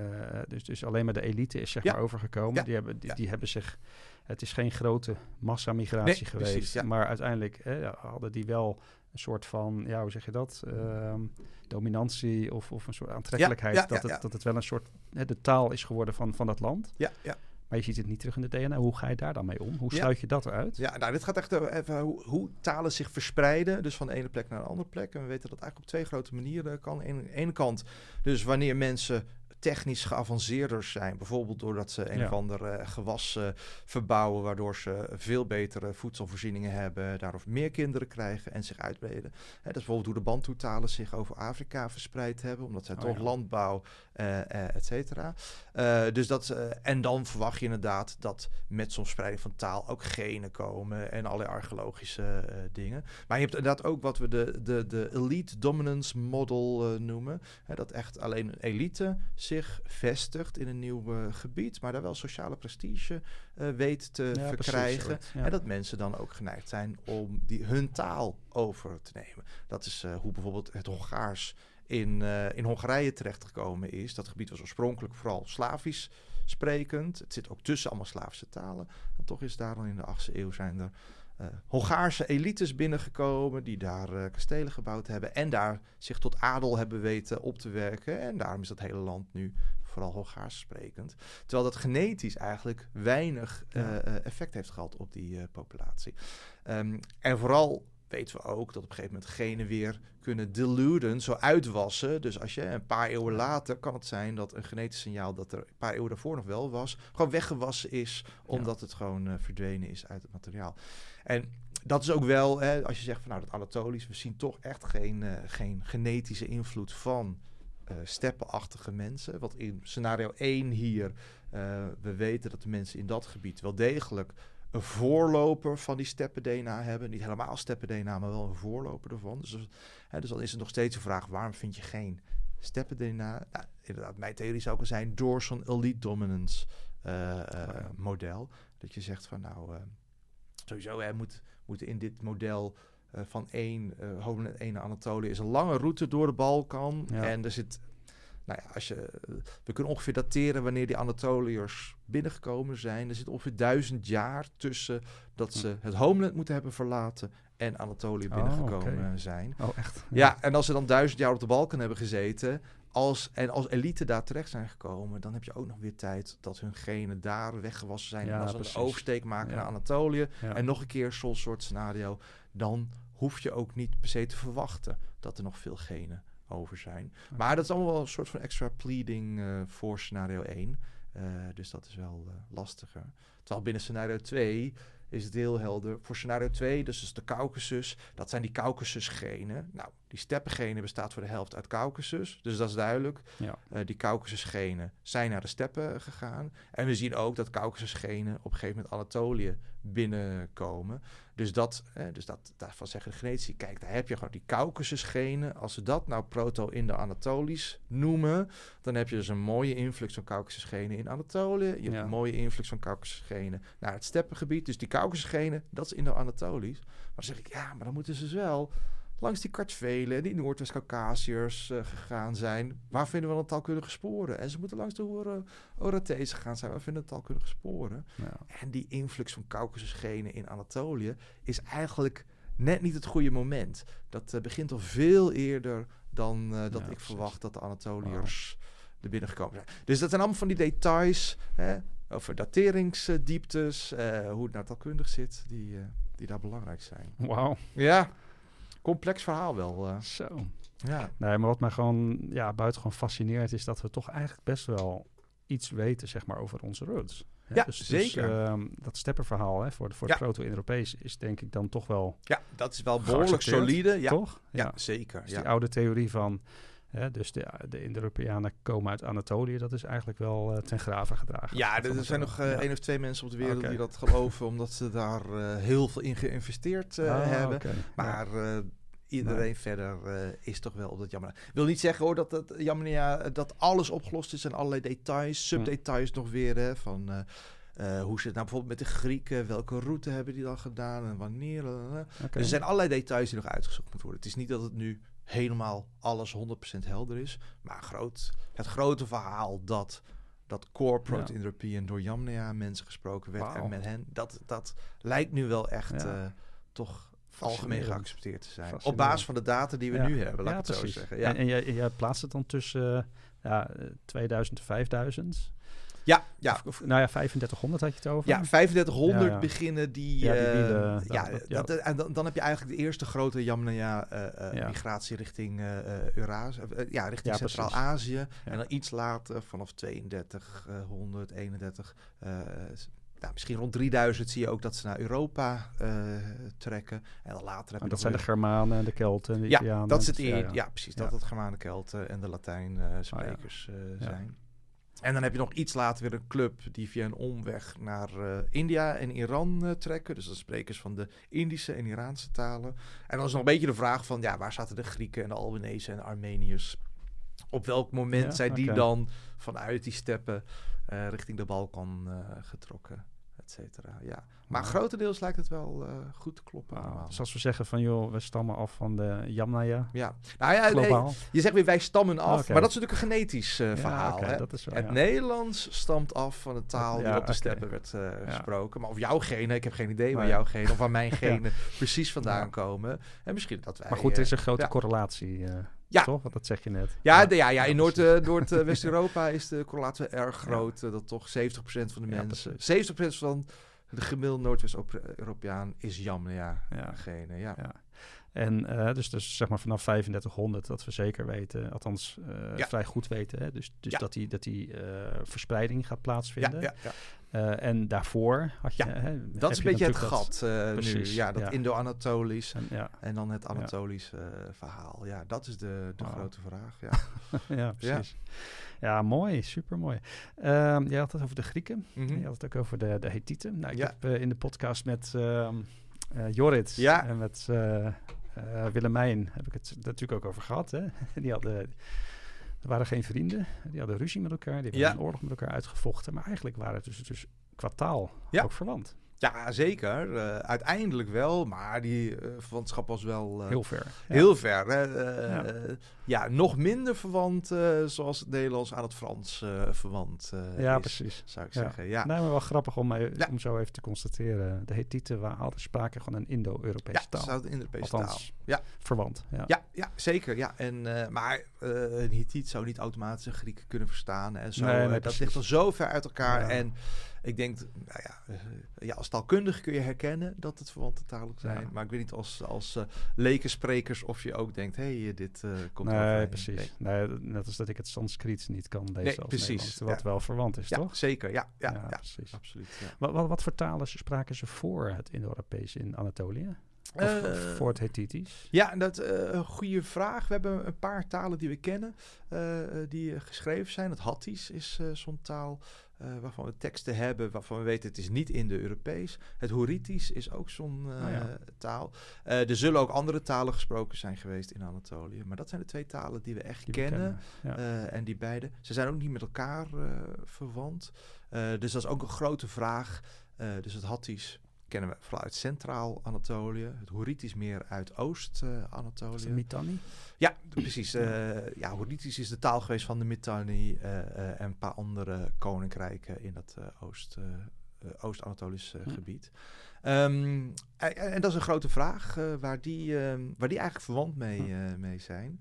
dus, dus alleen maar de elite is zeg maar overgekomen. Die, hebben, die, die hebben zich het is geen grote massamigratie nee, geweest. Precies. Maar uiteindelijk hè, hadden die wel een soort van, ja, hoe zeg je dat? Uh, dominantie of, of een soort aantrekkelijkheid. Dat, het, dat het wel een soort, hè, de taal is geworden van, van dat land. Ja, ja. Maar je ziet het niet terug in de DNA. Hoe ga je daar dan mee om? Hoe sluit je dat eruit? Ja, nou, dit gaat echt even hoe, hoe, talen zich verspreiden. Dus van de ene plek naar de andere plek. En we weten dat eigenlijk op twee grote manieren kan. Aan de ene kant, dus wanneer mensen technisch geavanceerder zijn. Bijvoorbeeld doordat ze een ja. of ander uh, gewas uh, verbouwen, waardoor ze veel betere voedselvoorzieningen hebben, daardoor meer kinderen krijgen en zich uitbreiden. Hè, dat is bijvoorbeeld hoe de Bantu-talen zich over Afrika verspreid hebben, omdat zij oh, toch ja. landbouw, uh, et cetera. dus dat, en dan verwacht je inderdaad dat met zo'n spreiding van taal ook genen komen en allerlei archeologische dingen. Maar je hebt inderdaad ook wat we de, de, de elite dominance model noemen. Hè, dat echt alleen een elite zich vestigt in een nieuw gebied, maar daar wel sociale prestige weet te verkrijgen. En dat mensen dan ook geneigd zijn om die, hun taal over te nemen. Dat is hoe bijvoorbeeld het Hongaars in, in Hongarije terechtgekomen is. Dat gebied was oorspronkelijk vooral Slavisch sprekend. Het zit ook tussen allemaal Slavische talen. En toch is daar dan in de 8e eeuw zijn er uh, Hongaarse elites binnengekomen die daar uh, kastelen gebouwd hebben en daar zich tot adel hebben weten op te werken. En daarom is dat hele land nu vooral Hongaars sprekend. Terwijl dat genetisch eigenlijk weinig uh, effect heeft gehad op die populatie. Um, en vooral weten we ook dat op een gegeven moment genen weer kunnen diluden, zo uitwassen. Dus als je een paar eeuwen later kan het zijn dat een genetisch signaal dat er een paar eeuwen daarvoor nog wel was, gewoon weggewassen is, omdat het gewoon verdwenen is uit het materiaal. En dat is ook wel, hè, als je zegt van nou dat Anatolisch, we zien toch echt geen, uh, geen genetische invloed van uh, steppenachtige mensen. Wat in scenario 1 hier, we weten dat de mensen in dat gebied wel degelijk een voorloper van die steppen-DNA hebben. Niet helemaal steppen-DNA, maar wel een voorloper ervan. Dus, hè, dus dan is er nog steeds een vraag, waarom vind je geen steppen-DNA? Nou, inderdaad, mijn theorie zou ook zijn door zo'n elite dominance uh, model. Dat je zegt van nou, sowieso hè, moet, moet in dit model van één uh, hoofdland één Anatolië is een lange route door de Balkan. En er zit nou ja, als je, we kunnen ongeveer dateren wanneer die Anatoliërs binnengekomen zijn. Er zit ongeveer duizend jaar tussen dat hm. ze het homeland moeten hebben verlaten en Anatolië oh, binnengekomen zijn. Oh, echt? Ja. en als ze dan duizend jaar op de Balkan hebben gezeten, als, en als elite daar terecht zijn gekomen, dan heb je ook nog weer tijd dat hun genen daar weggewassen zijn. en als ze een oversteek maken naar Anatolië en nog een keer zo'n soort scenario, dan hoef je ook niet per se te verwachten dat er nog veel genen over zijn. Maar dat is allemaal wel een soort van extra pleading uh, voor scenario 1. Uh, eh, dus dat is wel uh, lastiger. Terwijl binnen scenario 2 is het heel helder. Voor scenario 2, dus, dus de Caucasus, dat zijn die Caucasus-genen. Nou, die steppengenen bestaat voor de helft uit Caucasus, dus dat is duidelijk. Ja. Uh, die Caucasus-genen zijn naar de steppen gegaan. En we zien ook dat Caucasus-genen op een gegeven moment Anatolië binnenkomen. Dus, dat, eh, dus dat, daarvan zeggen de genetici, kijk, daar heb je gewoon die Caucasus-genen. Als we dat nou proto-Indo-Anatolisch noemen, dan heb je dus een mooie influx van Caucasus-genen in Anatolië. Je hebt een mooie influx van Caucasus-genen naar het steppengebied. Dus die Caucasus-genen, dat is Indo-Anatolisch. Maar dan zeg ik, ja, maar dan moeten ze dus wel langs die kartvelen, die Noordwest-Caucasiërs uh, gegaan zijn. Waar vinden we dan taalkundige sporen? En ze moeten langs de horen Oratees gegaan zijn. Waar vinden we taalkundige sporen? Ja. En die influx van Caucasus-genen in Anatolië is eigenlijk net niet het goede moment. Dat uh, begint al veel eerder dan uh, dat ik verwacht dat de Anatoliërs er binnengekomen zijn. Dus dat zijn allemaal van die details hè, over dateringsdieptes, hoe het nou taalkundig zit, die, die daar belangrijk zijn. Wauw. Ja complex verhaal wel. Uh. Zo. Ja. Nee, maar wat mij gewoon ja, buitengewoon fascineert is dat we toch eigenlijk best wel iets weten zeg maar, over onze roots. Ja, dus, dus zeker. Dus, dat steppenverhaal hè, voor, de, voor ja. het proto-Europees is denk ik dan toch wel... Ja, dat is wel behoorlijk solide. Ja. Toch? Ja, zeker. Dus die oude theorie van... Hè, dus de, de Indo-Europeanen komen uit Anatolië. Dat is eigenlijk wel uh, ten graven gedragen. Ja, er zijn nog uh, één of twee mensen op de wereld die dat geloven... omdat ze daar uh, heel veel in geïnvesteerd ah, hebben. Okay. Maar iedereen verder is toch wel op dat jammer. wil niet zeggen hoor dat dat jammer ja, dat alles opgelost is en allerlei details, subdetails nog weer hè, van uh, hoe zit het nou bijvoorbeeld met de Grieken? Welke route hebben die dan gedaan en wanneer? Okay. Er zijn allerlei details die nog uitgezocht moeten worden. Het is niet dat het nu helemaal alles 100% helder is, maar groot, het grote verhaal dat dat core proto-European ja. door Jamnea mensen gesproken werd wow. en met hen, dat, dat lijkt nu wel echt ja. toch algemeen geaccepteerd te zijn. Op basis van de data die we nu hebben, laat ik het zo zeggen. Ja. En, en jij, jij plaatst het dan tussen uh, ja, 2000 en 5000? Ja, ja. Of, nou ja, 3500 had je het over. Ja, 3500 ja, beginnen die... Ja, die uh, wielen, ja, dat, dat, en dan, dan, heb je eigenlijk de eerste grote Yamnaya uh, uh, migratie richting Eurazië, ja, richting Centraal-Azië. En dan iets later, vanaf 3200, 31, nou, misschien rond 3000 zie je ook dat ze naar Europa trekken. En dan later heb je dat zijn de Germanen en de Kelten en de ja, Dat is het ja, precies. Dat het Germanen, Kelten en de Latijn uh, sprekers zijn. En dan heb je nog iets later weer een club die via een omweg naar India en Iran trekken. Dus dat sprekers van de Indische en Iraanse talen. En dan is nog een beetje de vraag van, ja, waar zaten de Grieken en de Albanese en de Armeniërs op welk moment zijn die dan vanuit die steppen richting de Balkan getrokken, et cetera. Ja. Maar grotendeels lijkt het wel uh, goed te kloppen. Nou, dus als we zeggen van joh, we stammen af van de Yamnaya. Ja, nou ja, globaal. je zegt weer wij stammen af, maar dat is natuurlijk een genetisch uh, verhaal. Ja, hè? Wel, het Nederlands stamt af van de taal die op de steppen werd uh, gesproken. Maar of jouw genen, ik heb geen idee waar jouw genen of waar mijn (laughs) genen precies vandaan komen. En misschien dat wij. Maar goed, er is een grote correlatie. Ja. Toch? Dat zeg je net. Ja, ja, de, ja, ja in Noord, (laughs) uh, Noord-West-Europa is de correlatie erg groot. dat toch 70% van de mensen... 70% van de gemiddelde Noordwest-Europeaan is Jan, ja, ja. Degene, ja. ja. En uh, dus, dus zeg maar vanaf 3500 dat we zeker weten, althans uh, vrij goed weten, hè, dus, dus dat die, dat die uh, verspreiding gaat plaatsvinden. Ja, ja, ja. en daarvoor had je... Hè, dat is een beetje het gat nu. Ja, dat Indo-Anatolisch en, en, dan het Anatolisch verhaal. Ja, dat is de, de grote vraag. (laughs) Ja, ja precies. Ja, mooi, super mooi. Um, jij had het over de Grieken. Mm -hmm. Je had het ook over de, de Hethieten. Nou, ik heb in de podcast met uh, Jorrit ja. en met uh, Willemijn heb ik het natuurlijk ook over gehad. Hè? (laughs) Die hadden, er waren geen vrienden. Die hadden ruzie met elkaar. Die hebben ja. een oorlog met elkaar uitgevochten. Maar eigenlijk waren het dus, dus qua taal ja. ook verwant. Ja, zeker. Uh, uiteindelijk wel, maar die uh, verwantschap was wel... Uh, heel ver. Heel ver. Ja. ja. nog minder verwant zoals het Nederlands aan het Frans verwant Ja, is, precies. Zou ik zeggen, ja. Nee, maar wel grappig om, om zo even te constateren. De Hethieten hadden sprake van een Indo-Europese taal. Ja, een Indo-Europese taal. Ja. Verwant, ja. Ja, ja zeker. Ja. En, maar een Hethiet zou niet automatisch een Griek kunnen verstaan. En zo, nee, nee, dat ligt al zo ver uit elkaar. En ik denk, nou ja, ja, als taalkundige kun je herkennen dat het verwante talen zijn. Maar ik weet niet als, als uh, lekensprekers of je ook denkt, hé, hey, dit uh, komt Nee, precies. Nee. net als dat ik het Sanskriet niet kan lezen nee, als precies. wat wel verwant is, ja, toch? Zeker, ja. Ja, ja, precies. Absoluut. Wat, wat, wat voor talen spraken ze voor het Indo-Europees in Anatolië? Of, uh, voor het Hethitisch? Ja, dat is uh, een goede vraag. We hebben een paar talen die we kennen, uh, die geschreven zijn. Het Hattisch is zo'n taal. Uh, waarvan we teksten hebben waarvan we weten het is niet Indo-Europees. Het Horitisch is ook zo'n uh, oh ja. taal. Uh, er zullen ook andere talen gesproken zijn geweest in Anatolië. Maar dat zijn de twee talen die we echt die kennen. kennen ja. en die beide. Ze zijn ook niet met elkaar verwant. dus dat is ook een grote vraag. dus het Hattisch kennen we vooral uit Centraal Anatolië. Het Horitisch meer uit Oost-Anatolië. Uh, Mitanni? Ja, precies. Uh, ja, Horitisch is de taal geweest van de Mitanni uh, en een paar andere koninkrijken in dat Oost, Oost-Anatolisch gebied. Um, en, en, dat is een grote vraag waar, die, ehm, waar die eigenlijk verwant mee, mee zijn.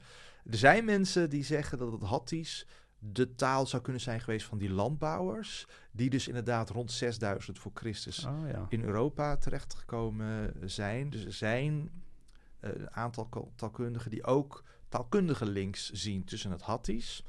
Er zijn mensen die zeggen dat het Hattisch de taal zou kunnen zijn geweest van die landbouwers, die dus inderdaad rond 6000 voor Christus oh, ja. in Europa terechtgekomen zijn. Dus er zijn uh, een aantal taalkundigen die ook taalkundige links zien tussen het Hattisch,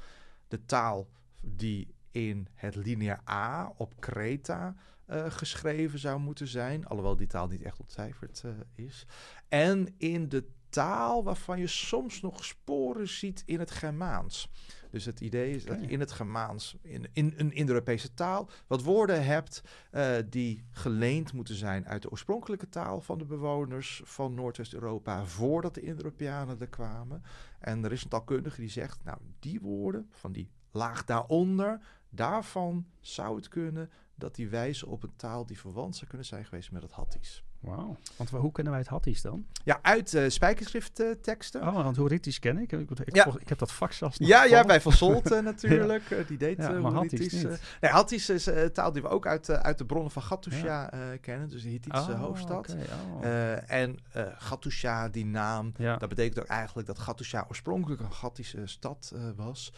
de taal die in het linea A op Kreta uh, geschreven zou moeten zijn, alhoewel die taal niet echt ontcijferd uh, is, en in de taal waarvan je soms nog sporen ziet in het Germaans. Dus het idee is dat je in het Germaans, in, in een Indo-Europese taal, wat woorden hebt uh, die geleend moeten zijn uit de oorspronkelijke taal van de bewoners van Noordwest-Europa voordat de Indo-Europeanen er kwamen. En er is een taalkundige die zegt, nou die woorden van die laag daaronder, daarvan zou het kunnen dat die wijzen op een taal die verwant zou kunnen zijn geweest met het Hattisch. Wauw. Want hoe kennen wij het Hatties dan? Ja, uit uh, spijkerschriftteksten. Uh, oh, want Horitisch ken ik. Ik, ik, ja. ik heb dat vak zelfs nog Ja, ja bij Van Solt uh, (laughs) natuurlijk. ja. die deed ja, maar Hatties nee, Hatties is een taal die we ook uit, uit de bronnen van Gattusha kennen. Dus de Hittitische oh, hoofdstad. Okay, oh. en Gattusha, die naam, dat betekent ook eigenlijk dat Gattusha oorspronkelijk een Gattische stad was.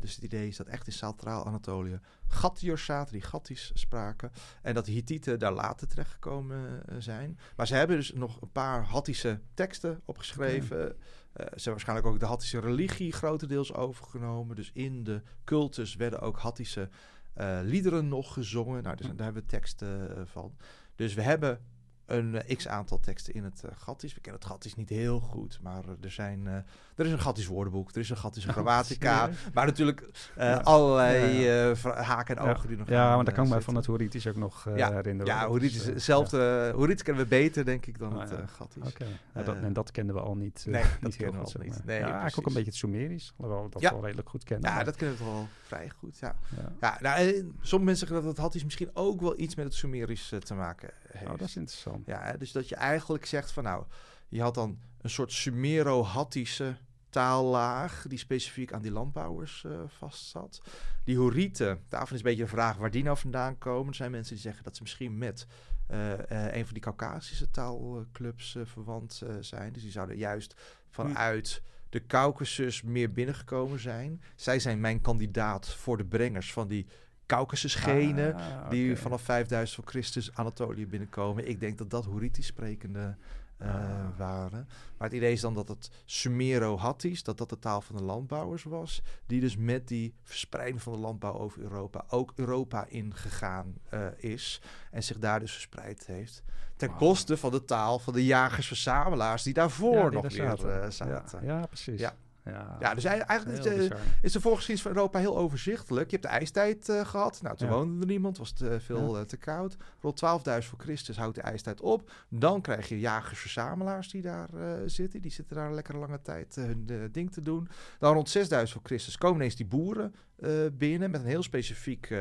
dus het idee is dat echt in Centraal-Anatolië Gattiërs zaten, die Gattisch spraken. En dat de Hittieten daar later terechtgekomen zijn. Maar ze hebben dus nog een paar Hattische teksten opgeschreven. Uh, ze hebben waarschijnlijk ook de Hattische religie grotendeels overgenomen. Dus in de cultus werden ook Hattische uh, liederen nog gezongen. Nou, dus, daar hebben we teksten van. Dus we hebben een uh, x aantal teksten in het uh, Gattisch. We kennen het Gattisch niet heel goed, maar er zijn er is een Gattisch woordenboek, er is een Gattische (laughs) oh, grammatica, maar natuurlijk ja. allerlei ja, haken en ogen die nog. Ja, maar daar kan ik me van het Horitisch ook nog herinneren. Ja, Horitisch, dus, hetzelfde. Horitisch kennen we beter, denk ik, dan oh, het Gattisch. Oké, en dat kenden we al niet. nee, dat kennen we al niet. Nee, (laughs) eigenlijk ook een beetje het Sumerisch, hoewel dat wel redelijk goed kennen. Ja, dat kennen we wel vrij goed. Ja, ja. nou, sommige mensen zeggen dat het Hattisch misschien ook wel iets met het Sumerisch te maken heeft. Oh, dat is interessant. Ja, dus dat je eigenlijk zegt van nou, je had dan een soort Sumero-Hattische taallaag die specifiek aan die landbouwers uh, vastzat. Die Horieten, daarvan is een beetje de vraag waar die nou vandaan komen. Er zijn mensen die zeggen dat ze misschien met uh, uh, een van die Caucasische taalclubs verwant zijn. Dus die zouden juist vanuit de Caucasus meer binnengekomen zijn. Zij zijn mijn kandidaat voor de brengers van die Caucasusgenen ah, die vanaf 5000 voor Christus Anatolië binnenkomen. Ik denk dat dat Horitisch sprekende uh, waren. Maar het idee is dan dat het Sumero-Hattisch, dat dat de taal van de landbouwers was, die dus met die verspreiding van de landbouw over Europa ook Europa ingegaan uh, is en zich daar dus verspreid heeft. Ten koste van de taal van de jagers-verzamelaars die daarvoor nog weer uh, zaten. Ja, ja, precies. Ja. Ja, ja dus eigenlijk is de, is de voorgeschiedenis van Europa heel overzichtelijk. Je hebt de ijstijd uh, gehad. Nou, toen woonde er niemand, was te veel uh, te koud. Rond 12.000 voor Christus houdt de ijstijd op. Dan krijg je jagers-verzamelaars die daar zitten. Die zitten daar een lekkere lange tijd hun ding te doen. Dan rond 6.000 voor Christus komen ineens die boeren binnen met een heel specifiek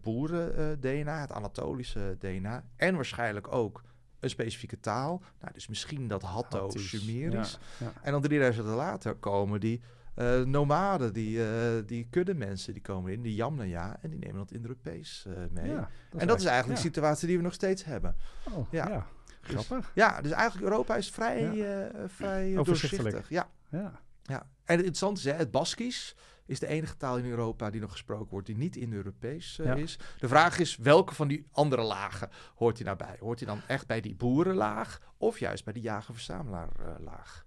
boeren-DNA, het Anatolische DNA. En waarschijnlijk ook een specifieke taal. Nou, dus misschien dat Hatto Sumerisch. En dan 3000 jaar later komen die uh, nomaden, die, uh, die kudde mensen, die komen in, die Jamna en die nemen dat Indo-Europees uh, mee. en dat is eigenlijk de situatie die we nog steeds hebben. Oh, ja. Dus Grappig. Dus, ja, dus eigenlijk Europa is vrij, vrij doorzichtig. Ja. Ja. ja. En het interessante is, hè, het Baskisch is de enige taal in Europa die nog gesproken wordt die niet in Europees uh, is. De vraag is, welke van die andere lagen hoort hij nou bij? Hoort hij dan echt bij die boerenlaag of juist bij die jager-verzamelaar-laag?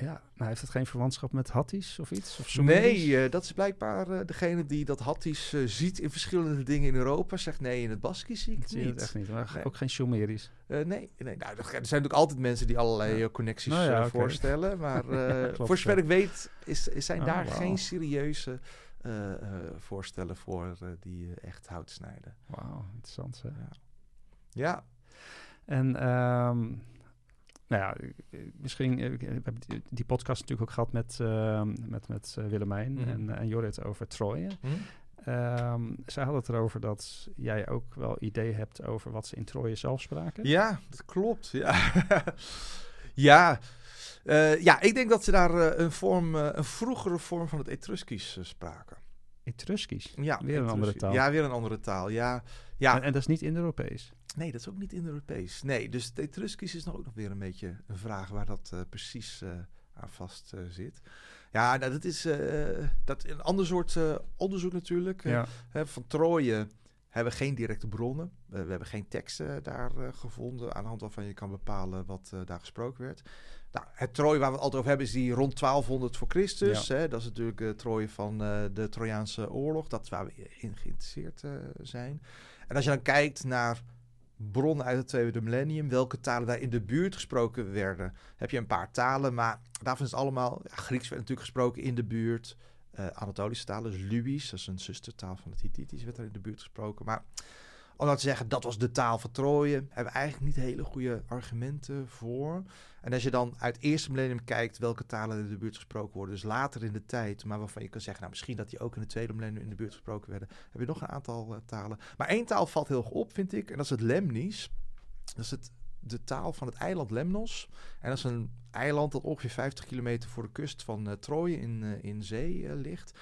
Ja, maar heeft het geen verwantschap met Hatties of iets? Of nee, uh, dat is blijkbaar uh, degene die dat Hatties uh, ziet in verschillende dingen in Europa. Zegt nee, in het Baskisch zie ik het zie niet. Het echt niet, maar nee. ook geen Sumerisch. nee, nee nou, er zijn natuurlijk altijd mensen die allerlei ja. connecties nou ja, okay. voorstellen. Maar (laughs) voor zover ik weet is, is zijn oh, daar wow. geen serieuze voorstellen voor die echt hout snijden. Wauw, interessant hè? Ja. ja. En... Um, nou ja, misschien uh, we hebben die podcast natuurlijk ook gehad met, uh, met, met uh, Willemijn mm -hmm. en, en Jorrit over Troje. Mm -hmm. um, zij hadden het erover dat jij ook wel idee hebt over wat ze in Troje zelf spraken. Ja, dat klopt. Ja, (laughs) ja. ja, ik denk dat ze daar een, vorm, een vroegere vorm van het Etruskisch spraken. Etruskisch? Ja, weer een andere taal. Ja, weer een andere taal. Ja, ja. En, en dat is niet Indo-Europees? Nee, dat is ook niet Indo-Europees. Nee, dus het Etruskisch is nog ook nog weer een beetje een vraag waar dat uh, precies uh, aan vast uh, zit. Ja, nou, dat is dat een ander soort onderzoek natuurlijk. Ja. van Troje hebben we geen directe bronnen. we hebben geen teksten daar gevonden aan de hand waarvan je kan bepalen wat daar gesproken werd. Nou, het Troje waar we het altijd over hebben is die rond 1200 voor Christus. Hè? Dat is natuurlijk het Troje van de Trojaanse oorlog. Dat is waar we in geïnteresseerd zijn. En als je dan kijkt naar bronnen uit het tweede millennium, welke talen daar in de buurt gesproken werden, heb je een paar talen, maar daarvan is het allemaal, ja, Grieks werd natuurlijk gesproken in de buurt, uh, Anatolische talen, dus Lubisch, dat is een zustertaal van het Hittitisch, werd er in de buurt gesproken, maar om dat te zeggen, dat was de taal van Troje, hebben we eigenlijk niet hele goede argumenten voor. En als je dan uit het eerste millennium kijkt welke talen in de buurt gesproken worden, dus later in de tijd, maar waarvan je kan zeggen, nou misschien dat die ook in het tweede millennium in de buurt gesproken werden, heb je nog een aantal uh, talen. Maar één taal valt heel erg op, vind ik, en dat is het Lemnisch. Dat is het, de taal van het eiland Lemnos. En dat is een eiland dat ongeveer 50 kilometer voor de kust van uh, Troje in, uh, in zee ligt.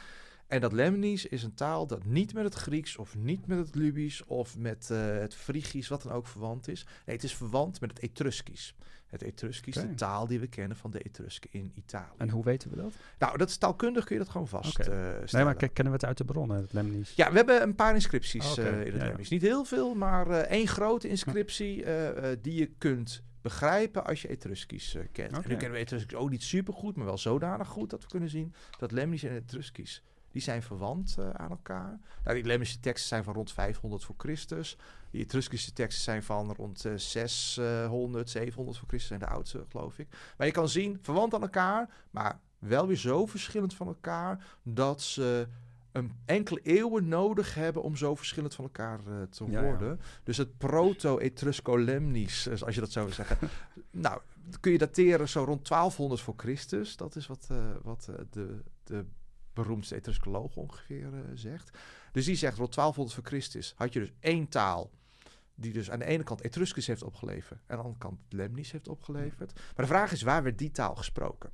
En dat Lemnisch is een taal dat niet met het Grieks of niet met het Lubisch of met uh, het Frigisch, wat dan ook verwant is. Nee, het is verwant met het Etruskisch. Het Etruskisch, okay. de taal die we kennen van de Etrusken in Italië. En hoe weten we dat? Nou, dat is taalkundig kun je dat gewoon vaststellen. Okay. Uh, nee, maar kennen we het uit de bronnen, het Lemnisch? Ja, we hebben een paar inscripties okay. uh, in het ja, Lemnisch. Niet heel veel, maar één grote inscriptie die je kunt begrijpen als je Etruskisch kent. En nu kennen we Etruskisch ook niet super goed, maar wel zodanig goed dat we kunnen zien dat Lemnisch en Etruskisch die zijn verwant aan elkaar. Nou, die Lemnische teksten zijn van rond 500 voor Christus. Die Etruskische teksten zijn van rond 600, 700 voor Christus, zijn de oudste, geloof ik. Maar je kan zien, verwant aan elkaar, maar wel weer zo verschillend van elkaar dat ze een enkele eeuwen nodig hebben om zo verschillend van elkaar uh, te worden. Dus het proto-Etrusco-Lemnis, als je dat zo wil zeggen. (laughs) nou, kun je dateren zo rond 1200 voor Christus. Dat is wat, uh, wat uh, de, de beroemdste Etruscoloog ongeveer zegt. Dus die zegt rond 1200 voor Christus had je dus één taal die dus aan de ene kant Etruscus heeft opgeleverd en aan de andere kant Lemnis heeft opgeleverd. Maar de vraag is, waar werd die taal gesproken?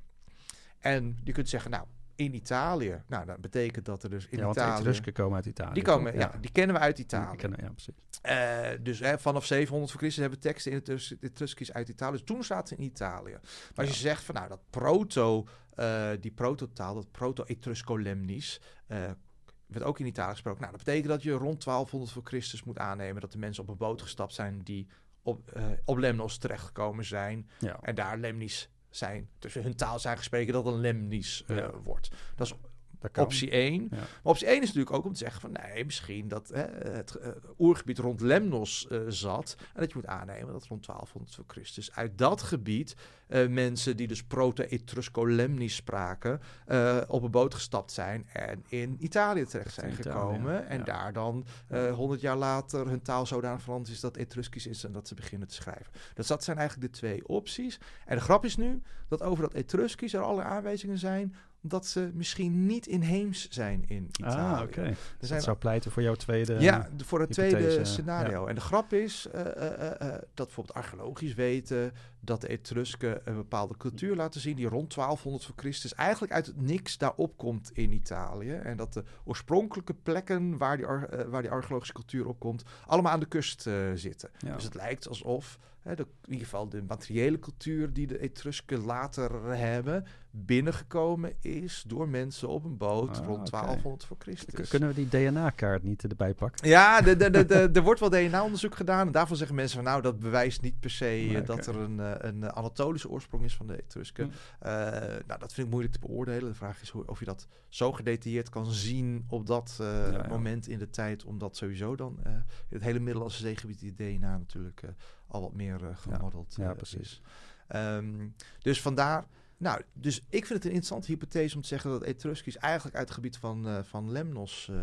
En je kunt zeggen, nou, in Italië. Nou, dat betekent dat er dus in ja, Italië... Etrusken komen uit Italië. Die komen, ja. die kennen we uit Italië. kennen, ja, precies. Uh, dus hè, vanaf 700 voor Christus hebben teksten in het Etruskisch uit Italië. Dus toen ze in Italië. Maar als je zegt van, nou, dat proto, uh, die prototaal, dat proto-Etrusco-Lemnis... Uh, werd ook in Italië gesproken. Nou, dat betekent dat je rond 1200 voor Christus moet aannemen dat de mensen op een boot gestapt zijn die op, op Lemnos terechtgekomen zijn. Ja. En daar Lemnis zijn, tussen hun taal zijn gesproken, dat een lemnis uh, wordt. Dat is optie 1. Maar optie 1 is natuurlijk ook om te zeggen van nee, misschien dat hè, het uh, oergebied rond Lemnos uh, zat. En dat je moet aannemen dat rond 1200 voor Christus uit dat gebied uh, mensen die dus proto-Etrusco-Lemnis spraken, op een boot gestapt zijn en in Italië terecht zijn gekomen. En daar dan 100 jaar later hun taal zodanig veranderd is dat Etruskisch is en dat ze beginnen te schrijven. Dus dat zijn eigenlijk de twee opties. En de grap is nu dat over dat Etruskisch er alle aanwijzingen zijn dat ze misschien niet inheems zijn in ah, Italië. Ah, oké. Okay. Dat zou pleiten voor jouw tweede Ja, voor het tweede scenario. En de grap is uh, uh, uh, dat bijvoorbeeld archeologisch weten... dat de Etrusken een bepaalde cultuur laten zien... die rond 1200 voor Christus eigenlijk uit het niks daarop komt in Italië. En dat de oorspronkelijke plekken waar die, waar die archeologische cultuur opkomt... allemaal aan de kust zitten. Dus het lijkt alsof hè, de, in ieder geval de materiële cultuur die de Etrusken later hebben, binnengekomen is door mensen op een boot ah, rond 1200 voor Christus. Kunnen we die DNA-kaart niet erbij pakken? Ja, de, de, de, er wordt wel DNA-onderzoek gedaan. En daarvan zeggen mensen van nou, dat bewijst niet per se eh, (laughs) dat er een, eh, een Anatolische oorsprong is van de Etrusken. Hm. Uh, nou, dat vind ik moeilijk te beoordelen. De vraag is hoe, of je dat zo gedetailleerd kan zien op dat uh, moment in de tijd, omdat sowieso dan het hele Middellandse zeegebied die DNA natuurlijk al wat meer gemodeld ja, precies. Um, dus vandaar... Nou, dus ik vind het een interessante hypothese om te zeggen dat Etruskisch eigenlijk uit het gebied van, uh, van Lemnos uh,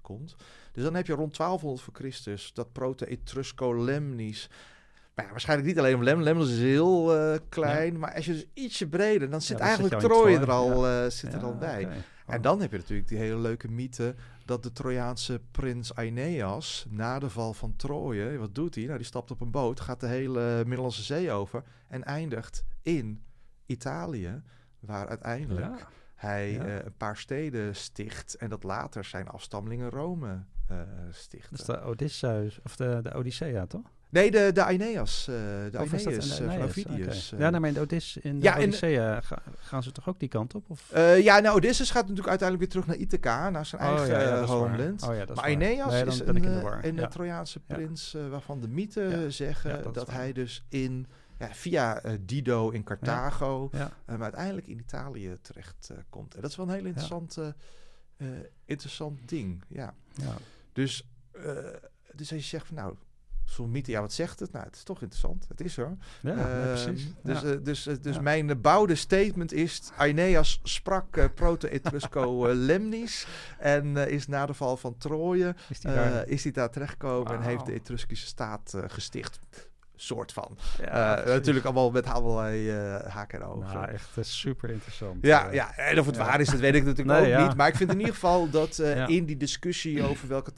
komt. Dus dan heb je rond 1200 voor Christus dat proto-Etrusco-Lemnis. Maar ja, waarschijnlijk niet alleen om Lem. Lemnos is heel klein, maar als je dus ietsje breder, dan zit eigenlijk Troje er al, zit er al bij. En dan heb je natuurlijk die hele leuke mythe dat de Trojaanse prins Aeneas na de val van Troje, wat doet hij? Nou, die stapt op een boot, gaat de hele Middellandse Zee over en eindigt in Italië, waar uiteindelijk hij uh, een paar steden sticht en dat later zijn afstammelingen Rome uh, stichten. Dat is de Odysseus, of de, de Odyssea, toch? Nee, de, de Aeneas. Uh, de of Aeneas, van Ovidius. Uh. Ja, nou, maar in Odys, in de ja, Odyssea gaan ze toch ook die kant op? Of? ja, nou, Odysseus gaat natuurlijk uiteindelijk weer terug naar Ithaca, naar zijn oh, eigen ja, ja, homeland. Oh, maar Aeneas nee, is een, een ja. Trojaanse prins waarvan de mythen zeggen dat, dat hij dus in... Ja, via Dido in Carthago, maar uiteindelijk in Italië terecht komt. En dat is wel een heel interessant, interessant ding. Ja. Dus, dus als je zegt van nou, Zo'n mythe, ja, wat zegt het? Nou, het is toch interessant. Het is er. Ja, uh, precies. Dus, uh, dus, uh, dus mijn bouwde statement is... Aeneas sprak proto-Etrusco (laughs) lemnis... en is na de val van Troje... is hij daar, terechtgekomen... Wow. en heeft de Etruskische staat gesticht soort van. Ja, uh, natuurlijk allemaal met allerlei uh, haken en ogen. Nou, echt uh, super interessant. Ja, ja, en of het waar is, dat weet ik natuurlijk nee, ook niet. Maar ik vind in ieder geval dat (laughs) in die discussie over welke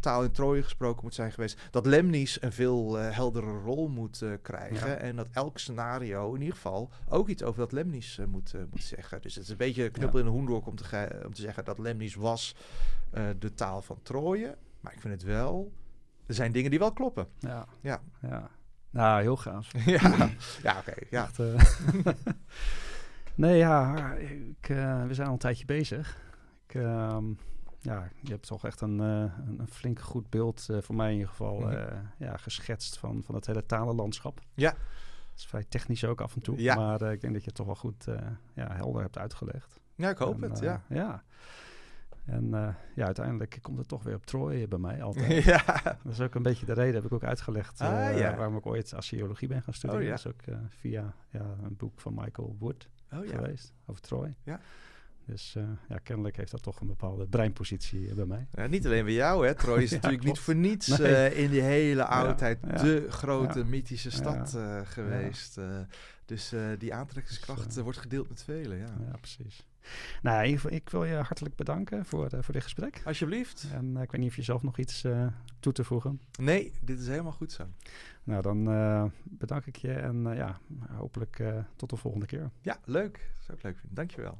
taal in Troje gesproken moet zijn geweest, dat Lemnis een veel heldere rol moet krijgen. En dat elk scenario in ieder geval ook iets over dat Lemnis moet, moet zeggen. Dus het is een beetje knuppel in de hoendok om te, om te zeggen dat Lemnis was de taal van Troje. Maar ik vind het wel... Er zijn dingen die wel kloppen. Ja. Ja. Nou, heel gaaf. (laughs) ja, ja oké. ja. uh, (laughs) nee, ja, ik, uh, we zijn al een tijdje bezig. Ik, uh, ja, je hebt toch echt een, uh, een flink goed beeld, voor mij in ieder geval, mm -hmm. ja, geschetst van, van het hele talenlandschap. Ja. Dat is vrij technisch ook af en toe, ja. maar ik denk dat je het toch wel goed ja, helder hebt uitgelegd. Ja, ik hoop en, het, ja. Ja. En ja, uiteindelijk komt het toch weer op Troy bij mij altijd. (laughs) ja. Dat is ook een beetje de reden, heb ik ook uitgelegd, ah, ja. waarom ik ooit archeologie ben gaan studeren. Oh, ja. Dat is ook via ja, een boek van Michael Wood oh, geweest, over Troy. Ja. Dus ja, kennelijk heeft dat toch een bepaalde breinpositie eh, bij mij. Ja, niet alleen bij jou, hè. Troy is (laughs) natuurlijk niet voor niets in die hele oudheid de grote mythische stad geweest. dus die aantrekkingskracht dus, wordt gedeeld met velen. Ja, ja precies. Nou, ik, ik, wil je hartelijk bedanken voor, voor dit gesprek. Alsjeblieft. En ik weet niet of je zelf nog iets toe te voegen. Nee, dit is helemaal goed zo. Nou, dan bedank ik je en ja, hopelijk tot de volgende keer. Ja, leuk. Zou ik leuk vinden. Dankjewel.